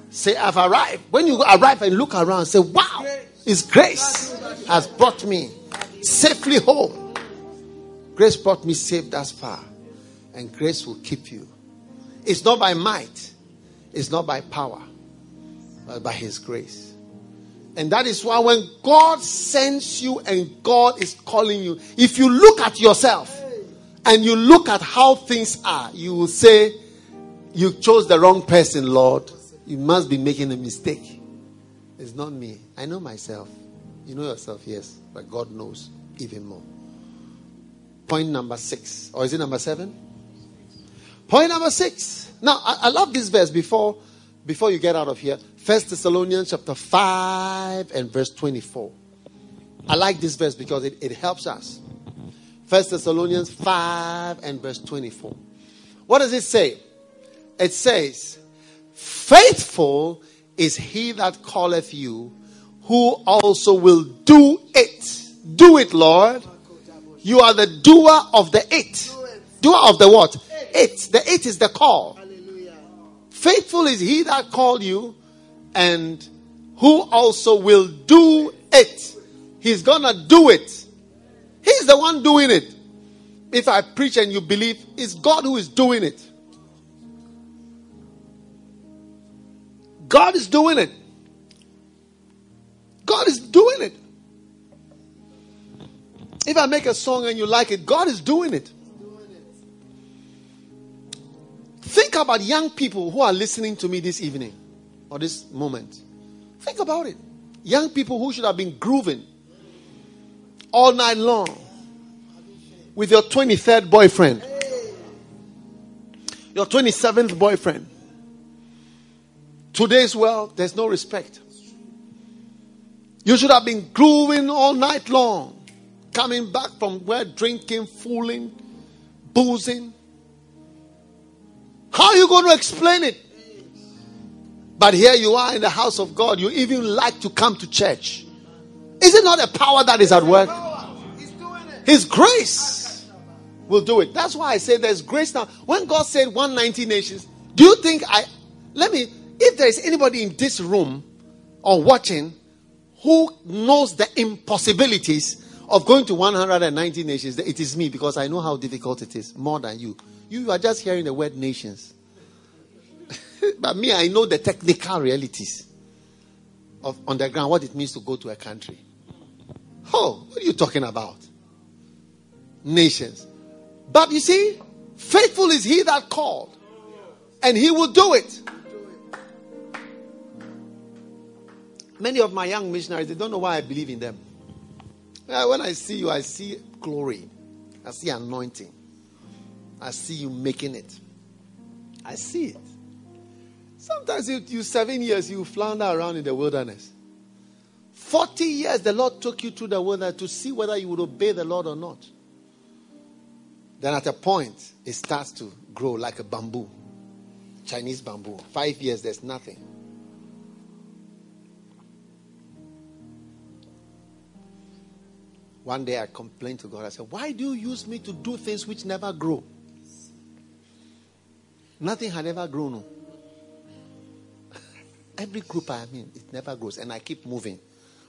Say, I've arrived. When you arrive and look around, say, Wow, it's grace has brought me safely home. Grace brought me safe thus far. And grace will keep you. It's not by might, it's not by power, but by His grace. And that is why when God sends you and God is calling you, if you look at yourself and you look at how things are, you will say, You chose the wrong person, Lord. You must be making a mistake. It's not me. I know myself. You know yourself, yes, but God knows even more. Point number six. Or is it number seven? Point number six. Now, I, I love this verse before, before you get out of here. First Thessalonians chapter 5 and verse 24. I like this verse because it, it helps us. First Thessalonians 5 and verse 24. What does it say? It says, Faithful is he that calleth you, who also will do it. Do it, Lord. You are the doer of the it. Doer of the what? It. The it is the call. Hallelujah. Faithful is he that called you, and who also will do it. He's gonna do it. He's the one doing it. If I preach and you believe, it's God who is doing it. God is doing it. God is doing it. If I make a song and you like it, God is doing it. Think about young people who are listening to me this evening or this moment. Think about it. Young people who should have been grooving all night long with your 23rd boyfriend, your 27th boyfriend. Today's world, there's no respect. You should have been grooving all night long, coming back from where drinking, fooling, boozing. How are you going to explain it? But here you are in the house of God. You even like to come to church. Is it not a power that is at work? His grace will do it. That's why I say there's grace now. When God said 190 nations, do you think I let me if there is anybody in this room or watching who knows the impossibilities of going to 190 nations, it is me because I know how difficult it is more than you. You are just hearing the word nations. (laughs) but me, I know the technical realities of underground, what it means to go to a country. Oh, what are you talking about? Nations. But you see, faithful is he that called, and he will do it. Many of my young missionaries, they don't know why I believe in them. When I see you, I see glory, I see anointing, I see you making it. I see it. Sometimes you, you seven years, you flounder around in the wilderness. 40 years, the Lord took you to the wilderness to see whether you would obey the Lord or not. Then at a point, it starts to grow like a bamboo, Chinese bamboo. Five years, there's nothing. One day I complained to God. I said, Why do you use me to do things which never grow? Nothing had ever grown. (laughs) Every group I am in, it never grows. And I keep moving.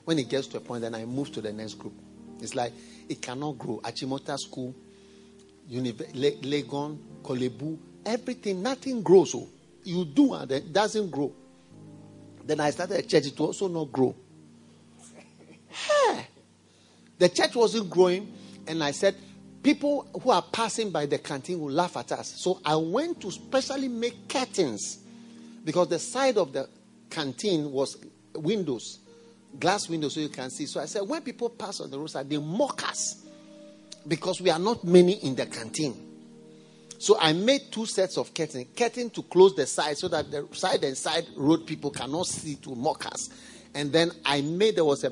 When it gets to a point, then I move to the next group. It's like it cannot grow. Achimota School, Univ- Le- Legon, Korle Bu, everything, nothing grows. So you do and it doesn't grow. Then I started a church, it also not grow. (laughs) Hey. The church wasn't growing, and I said, people who are passing by the canteen will laugh at us. So I went to specially make curtains because the side of the canteen was windows, glass windows, so you can see. So I said, when people pass on the roadside, they mock us because we are not many in the canteen. So I made two sets of curtain, curtain to close the side so that the side and side road people cannot see to mock us. And then I made there was a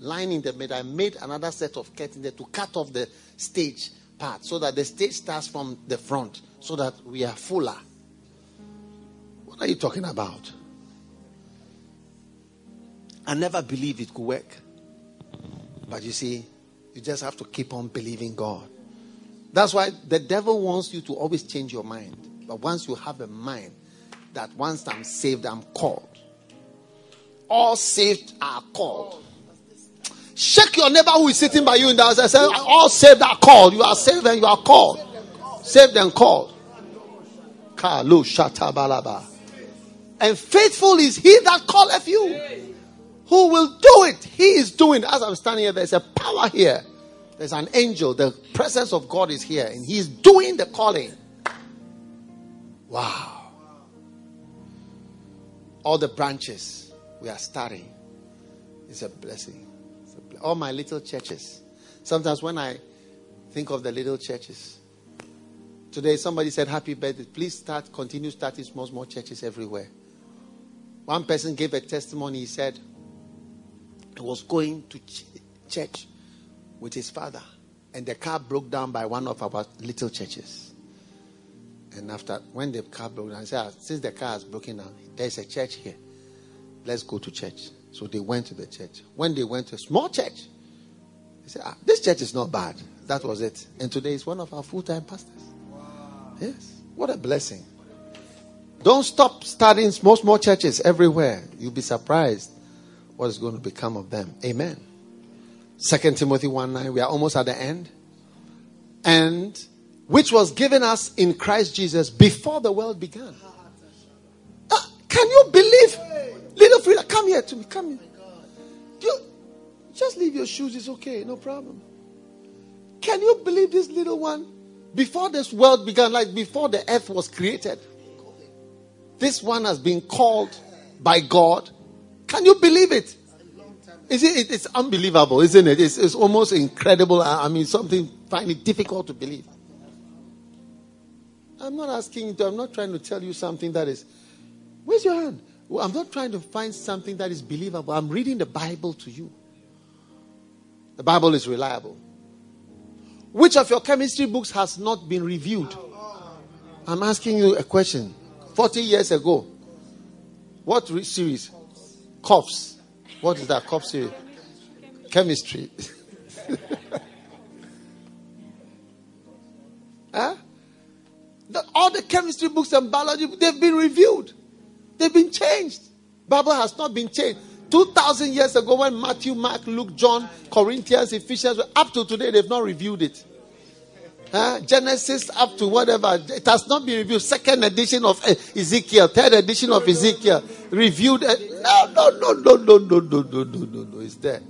line in the middle. I made another set of curtain there to cut off the stage part so that the stage starts from the front so that we are fuller. What are you talking about? I never believed it could work. But you see, you just have to keep on believing God. That's why the devil wants you to always change your mind. But once you have a mind that once I'm saved, I'm called. All saved are called. Shake your neighbor who is sitting by you in the house and say, All saved are called. You are saved and you are called. Saved and called. And faithful is he that calleth you. Who will do it? He is doing. As I'm standing here, there's a power here. There's an angel. The presence of God is here, and He's doing the calling. Wow. All the branches we are starting. is a blessing. All my little churches. Sometimes when I think of the little churches, today somebody said, Happy birthday. Please start, continue starting small, small churches everywhere. One person gave a testimony. He said he was going to ch- church with his father, and the car broke down by one of our little churches. And after, when the car broke down, he said, "Ah, Since the car is broken down, there's a church here. Let's go to church. So they went to the church. When they went to a small church, they said, ah, This church is not bad. That was it. And today is one of our full time pastors. Yes. What a blessing. Don't stop starting small, small churches everywhere. You'll be surprised what is going to become of them. Amen. Second Timothy 1 9. We are almost at the end. And which was given us in Christ Jesus before the world began. Ah, can you believe? Frida, come here to me. Come here. You, just leave your shoes. It's okay. No problem. Can you believe this little one? Before this world began, like before the earth was created, this one has been called by God. Can you believe it? Is it it's unbelievable, isn't it? It's, it's almost incredible. I I mean, something find it difficult to believe. I'm not asking you to, I'm not trying to tell you something that is. Where's your hand? I'm not trying to find something that is believable. I'm reading the Bible to you. The Bible is reliable. Which of your chemistry books has not been reviewed? I'm asking you a question. 40 years ago, what re- series? Coughs. What is that cough series? Chemistry. (laughs) huh? The- all the chemistry books and biology, they've been reviewed. They've been changed. Bible has not been changed. 2,000 years ago, when Matthew, Mark, Luke, John, Corinthians, Ephesians, up to today, they've not reviewed it. Huh? Genesis up to whatever. It has not been reviewed. Second edition of eh, Ezekiel, third edition of Ezekiel, reviewed. eh, No, no, no, no, no, no, no, no, no, no, no. It's there.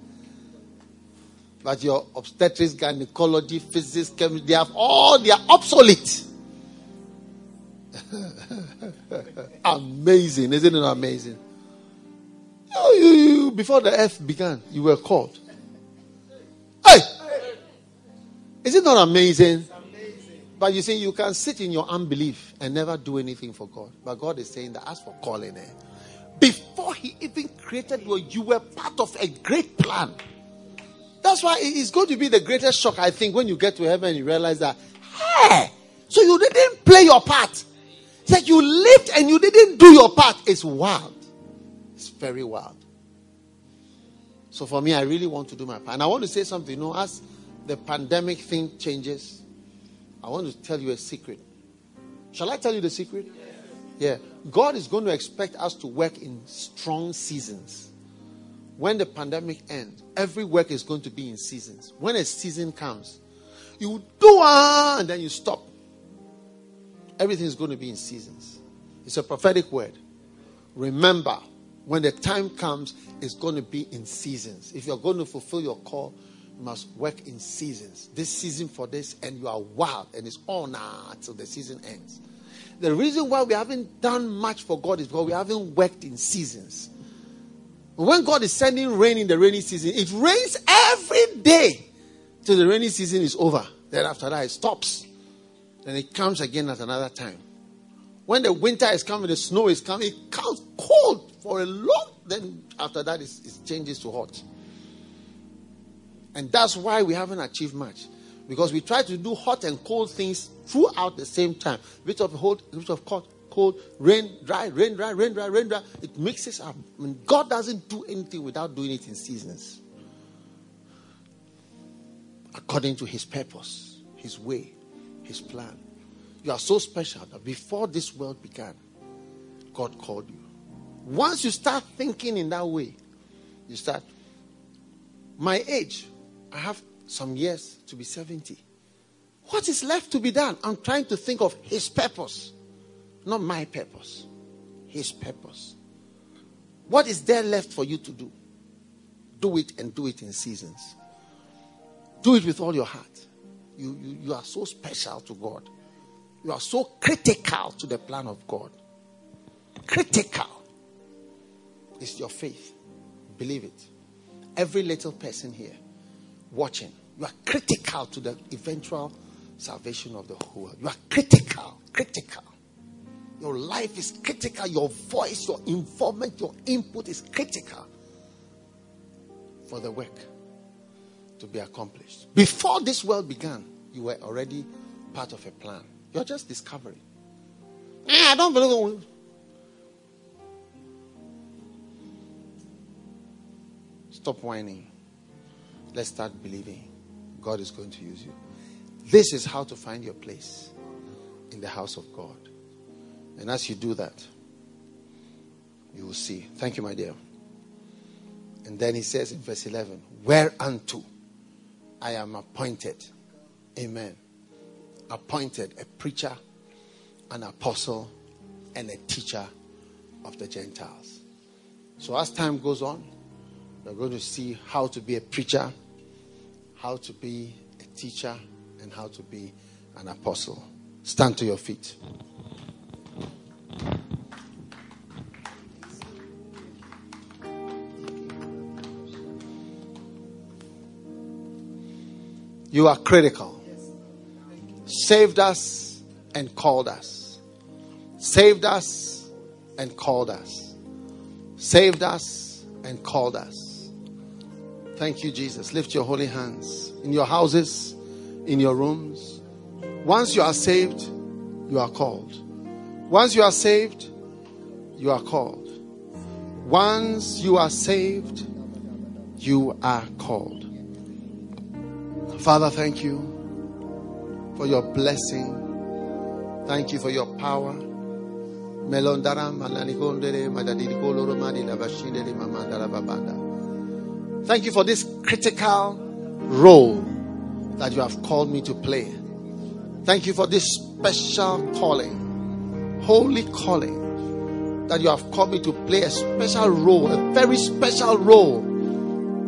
But your obstetrics, gynecology, physics, chemistry, they have all, they are obsolete. (laughs) amazing. Isn't it amazing? You, you, you, before the earth began, you were called. Hey! Is it not amazing? But you see, you can sit in your unbelief and never do anything for God. But God is saying that as for calling it, before He even created you, you were part of a great plan. That's why it is going to be the greatest shock, I think, when you get to heaven and you realize that, hey, so you didn't play your part. Like you lived and you didn't do your part. is wild. It's very wild. So for me, I really want to do my part. And I want to say something. You know, as the pandemic thing changes, I want to tell you a secret. Shall I tell you the secret? Yeah. God is going to expect us to work in strong seasons. When the pandemic ends, every work is going to be in seasons. When a season comes, you do one and then you stop. Everything is going to be in seasons. It's a prophetic word. Remember, when the time comes, it's going to be in seasons. If you're going to fulfill your call, you must work in seasons. This season for this, and you are wild, and it's all now till the season ends. The reason why we haven't done much for God is because we haven't worked in seasons. When God is sending rain in the rainy season, it rains every day till the rainy season is over. Then after that, it stops. Then it comes again at another time. When the winter is coming, the snow is coming, it comes cold for a long. Then after that, it changes to hot. And that's why we haven't achieved much. Because we try to do hot and cold things throughout the same time. Bit of hot, bit of cold, cold, rain, dry, rain, dry, rain, dry, rain, dry. It mixes up. I mean, God doesn't do anything without doing it in seasons. According to his purpose, his way, his plan. You are so special that before this world began, God called you. Once you start thinking in that way, you start. My age, I have some years to be 70. What is left to be done? I'm trying to think of His purpose, not my purpose. His purpose. What is there left for you to do? Do it and do it in seasons. Do it with all your heart. You, you, you are so special to God. You are so critical to the plan of God. Critical. It's your faith. Believe it. Every little person here watching, you are critical to the eventual salvation of the whole world. You are critical, critical. Your life is critical. Your voice, your involvement, your input is critical for the work to be accomplished. Before this world began, you were already part of a plan. You're just discovering. Eh, I don't believe. Stop whining. Let's start believing God is going to use you. This is how to find your place in the house of God. And as you do that, you will see. Thank you, my dear. And then he says in verse 11, Whereunto I am appointed. Amen. Appointed a preacher, an apostle, and a teacher of the Gentiles. So as time goes on, we're going to see how to be a preacher, how to be a teacher, and how to be an apostle. Stand to your feet. You are critical. Saved us and called us. Saved us and called us. Saved us and called us. Thank you, Jesus. Lift your holy hands in your houses, in your rooms. Once you are saved, you are called. Once you are saved, you are called. Once you are saved, you are called. Father, thank you for your blessing. Thank you for your power. Thank you for this critical role that you have called me to play. Thank you for this special calling, holy calling that you have called me to play a special role, a very special role,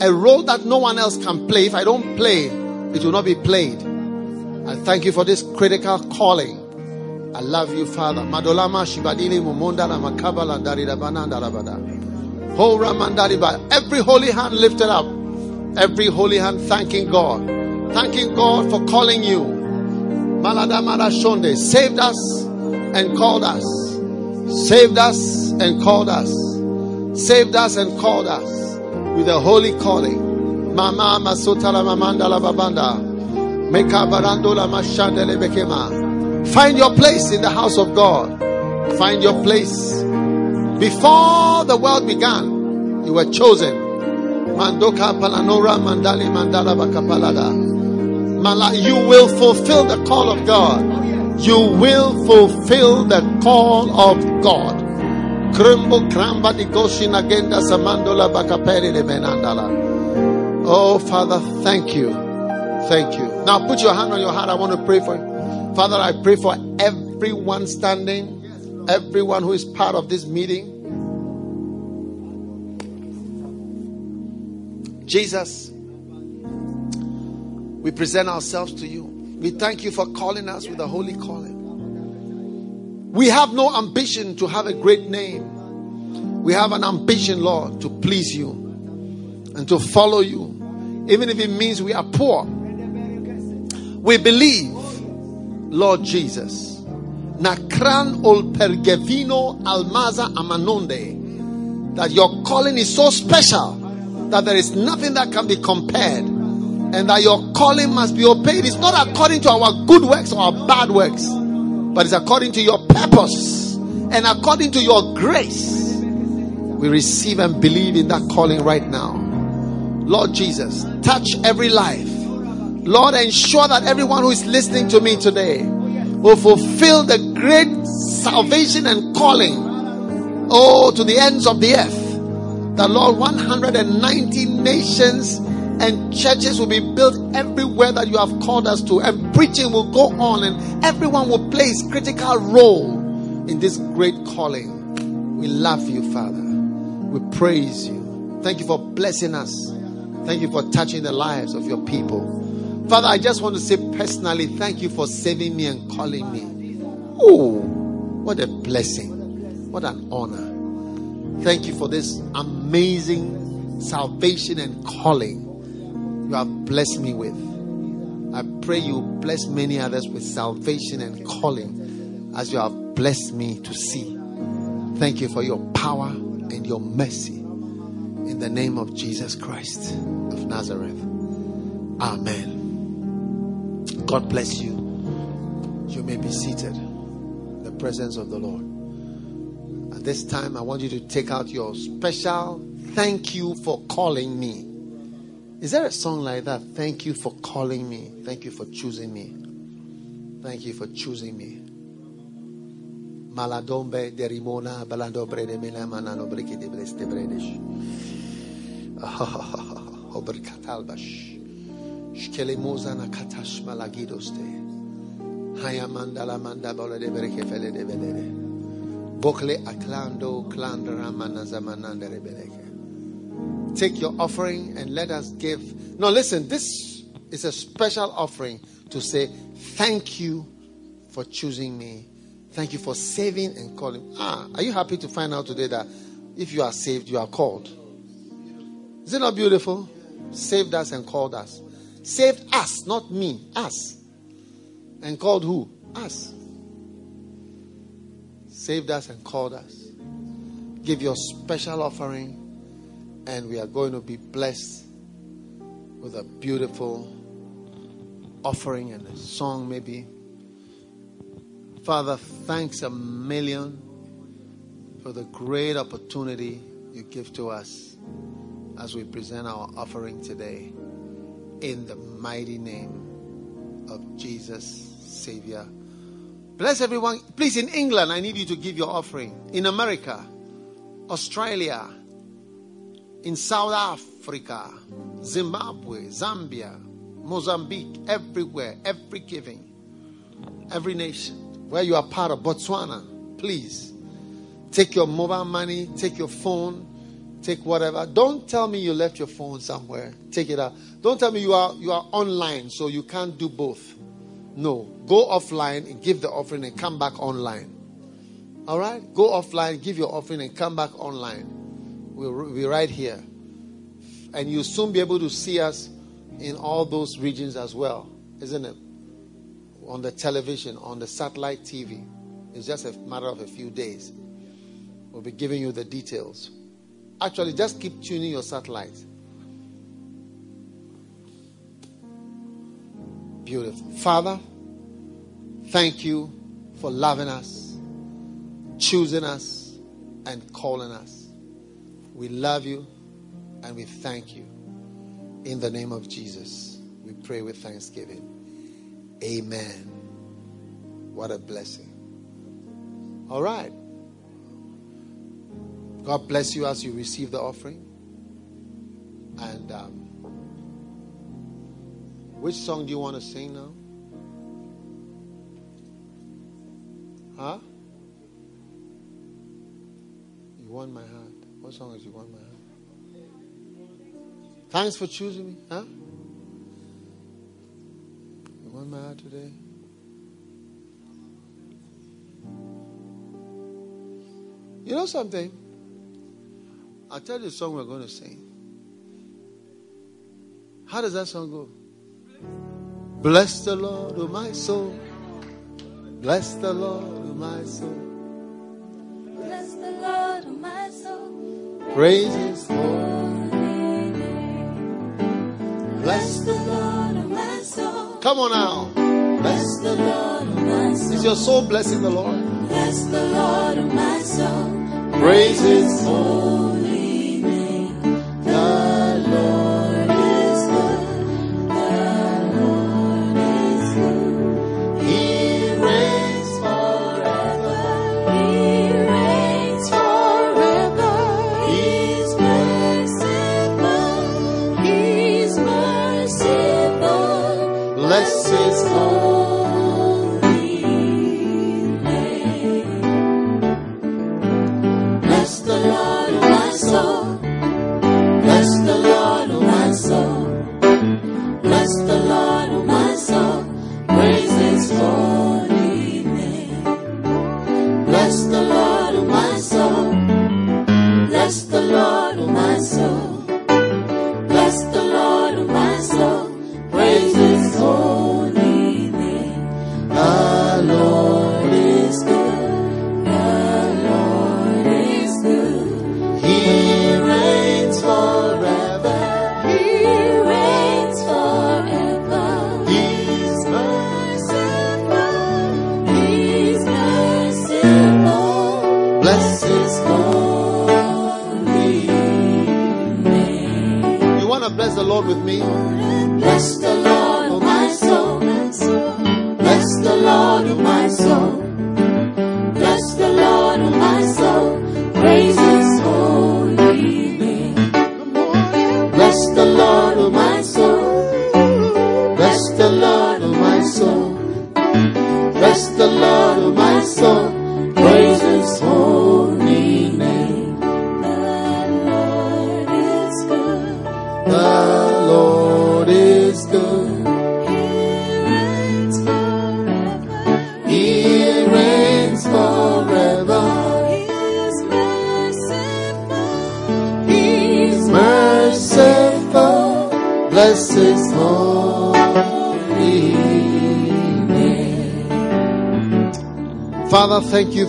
a role that no one else can play. If I don't play, it will not be played. I thank you for this critical calling. I love you, Father. Madolama Shibadili Mumundala Makabala Darida Bananda Rabada. Ho Ramandariba. Every holy hand lifted up. Every holy hand thanking God. Thanking God for calling you. Malada Marashonde saved us and called us. Saved us and called us. Saved us and called us with a holy calling. Mama Masotala Mamandala Babanda. Mekabarandola Mashandele Bekema. Find your place in the house of God. Find your place. Before the world began, you were chosen. Mandoka Palanora Mandali Mandala Bakapalada. You will fulfill the call of God. You will fulfill the call of God. Krumbo kramba di goshin agenda samandola bakaperi de menandala. Oh, Father, thank you. Thank you. Now put your hand on your heart. I want to pray for you. Father, I pray for everyone standing, everyone who is part of this meeting. Jesus, we present ourselves to you. We thank you for calling us with a holy calling. We have no ambition to have a great name. We have an ambition, Lord, to please you and to follow you, even if it means we are poor. We believe, Lord Jesus, Nakran almaza amanonde, that your calling is so special that there is nothing that can be compared, and that your calling must be obeyed. It's not according to our good works or our bad works, but it's according to your purpose and according to your grace. We receive and believe in that calling right now. Lord Jesus, touch every life. Lord, ensure that everyone who is listening to me today will fulfill the great salvation and calling, oh, to the ends of the earth. The Lord, 190 nations and churches will be built everywhere that you have called us to, and preaching will go on, and everyone will play his critical role in this great calling. We love you, Father. We praise you. Thank you for blessing us. Thank you for touching the lives of your people. Father, I just want to say personally, thank you for saving me and calling me. Oh, what a blessing. What an honor. Thank you for this amazing salvation and calling you have blessed me with. I pray you bless many others with salvation and calling as you have blessed me to see. Thank you for your power and your mercy. In the name of Jesus Christ of Nazareth. Amen. God bless you. You may be seated. In the presence of the Lord. At this time, I want you to take out your special thank you for calling me. Is there a song like that? Thank you for calling me. Thank you for choosing me. Thank you for choosing me. Maladombe breste bredesh. (laughs) Take your offering and let us give. Now listen, this is a special offering to say thank you for choosing me. Thank you for saving and calling. Ah, are you happy to find out today that if you are saved, you are called? Is it not beautiful? Saved us and called us. Saved us, not me, us. And called who? Us. Saved us and called us. Give your special offering and we are going to be blessed with a beautiful offering and a song, maybe. Father, thanks a million for the great opportunity you give to us as we present our offering today in the mighty name of Jesus, Savior. Bless everyone. Please, in England, I need you to give your offering. In America, Australia, in South Africa, Zimbabwe, Zambia, Mozambique, everywhere, every giving, every nation where you are part of Botswana, please take your mobile money, take your phone, take whatever. Don't tell me you left your phone somewhere. Take it out. Don't tell me you are you are online so you can't do both. No, go offline and give the offering and come back online. All right? Go offline, give your offering and come back online. We'll be right here. And you'll soon be able to see us in all those regions as well, isn't it? On the television, on the satellite TV. It's just a matter of a few days. We'll be giving you the details. Actually, just keep tuning your satellite. Beautiful. Father, thank you for loving us, choosing us, and calling us. We love you and we thank you. In the name of Jesus, we pray with thanksgiving. Amen. What a blessing. All right. God bless you as you receive the offering. And um, which song do you want to sing now? Huh? You want my heart. What song is you want my heart? Thanks for choosing me. Huh? You want my heart today? You know something? I'll tell you the song we're going to sing. How does that song go? Bless the Lord, oh my soul. Bless the Lord, oh my soul. Bless the Lord, oh my soul. Praise His holy. Name. Bless the Lord, oh my soul. Come on now. Bless the Lord, oh my soul. Is your soul blessing the Lord? Bless the Lord, oh my soul. Praise His Holy the Lord my soul.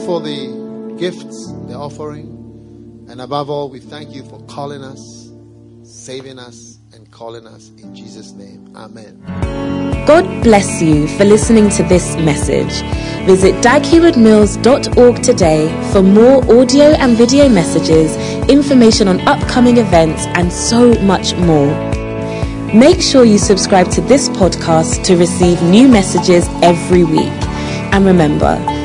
For the gifts, the offering, and above all, we thank you for calling us, saving us, and calling us in Jesus' name. Amen. God bless you for listening to this message. Visit daghewardmills.org today for more audio and video messages, information on upcoming events, and so much more. Make sure you subscribe to this podcast to receive new messages every week. And remember,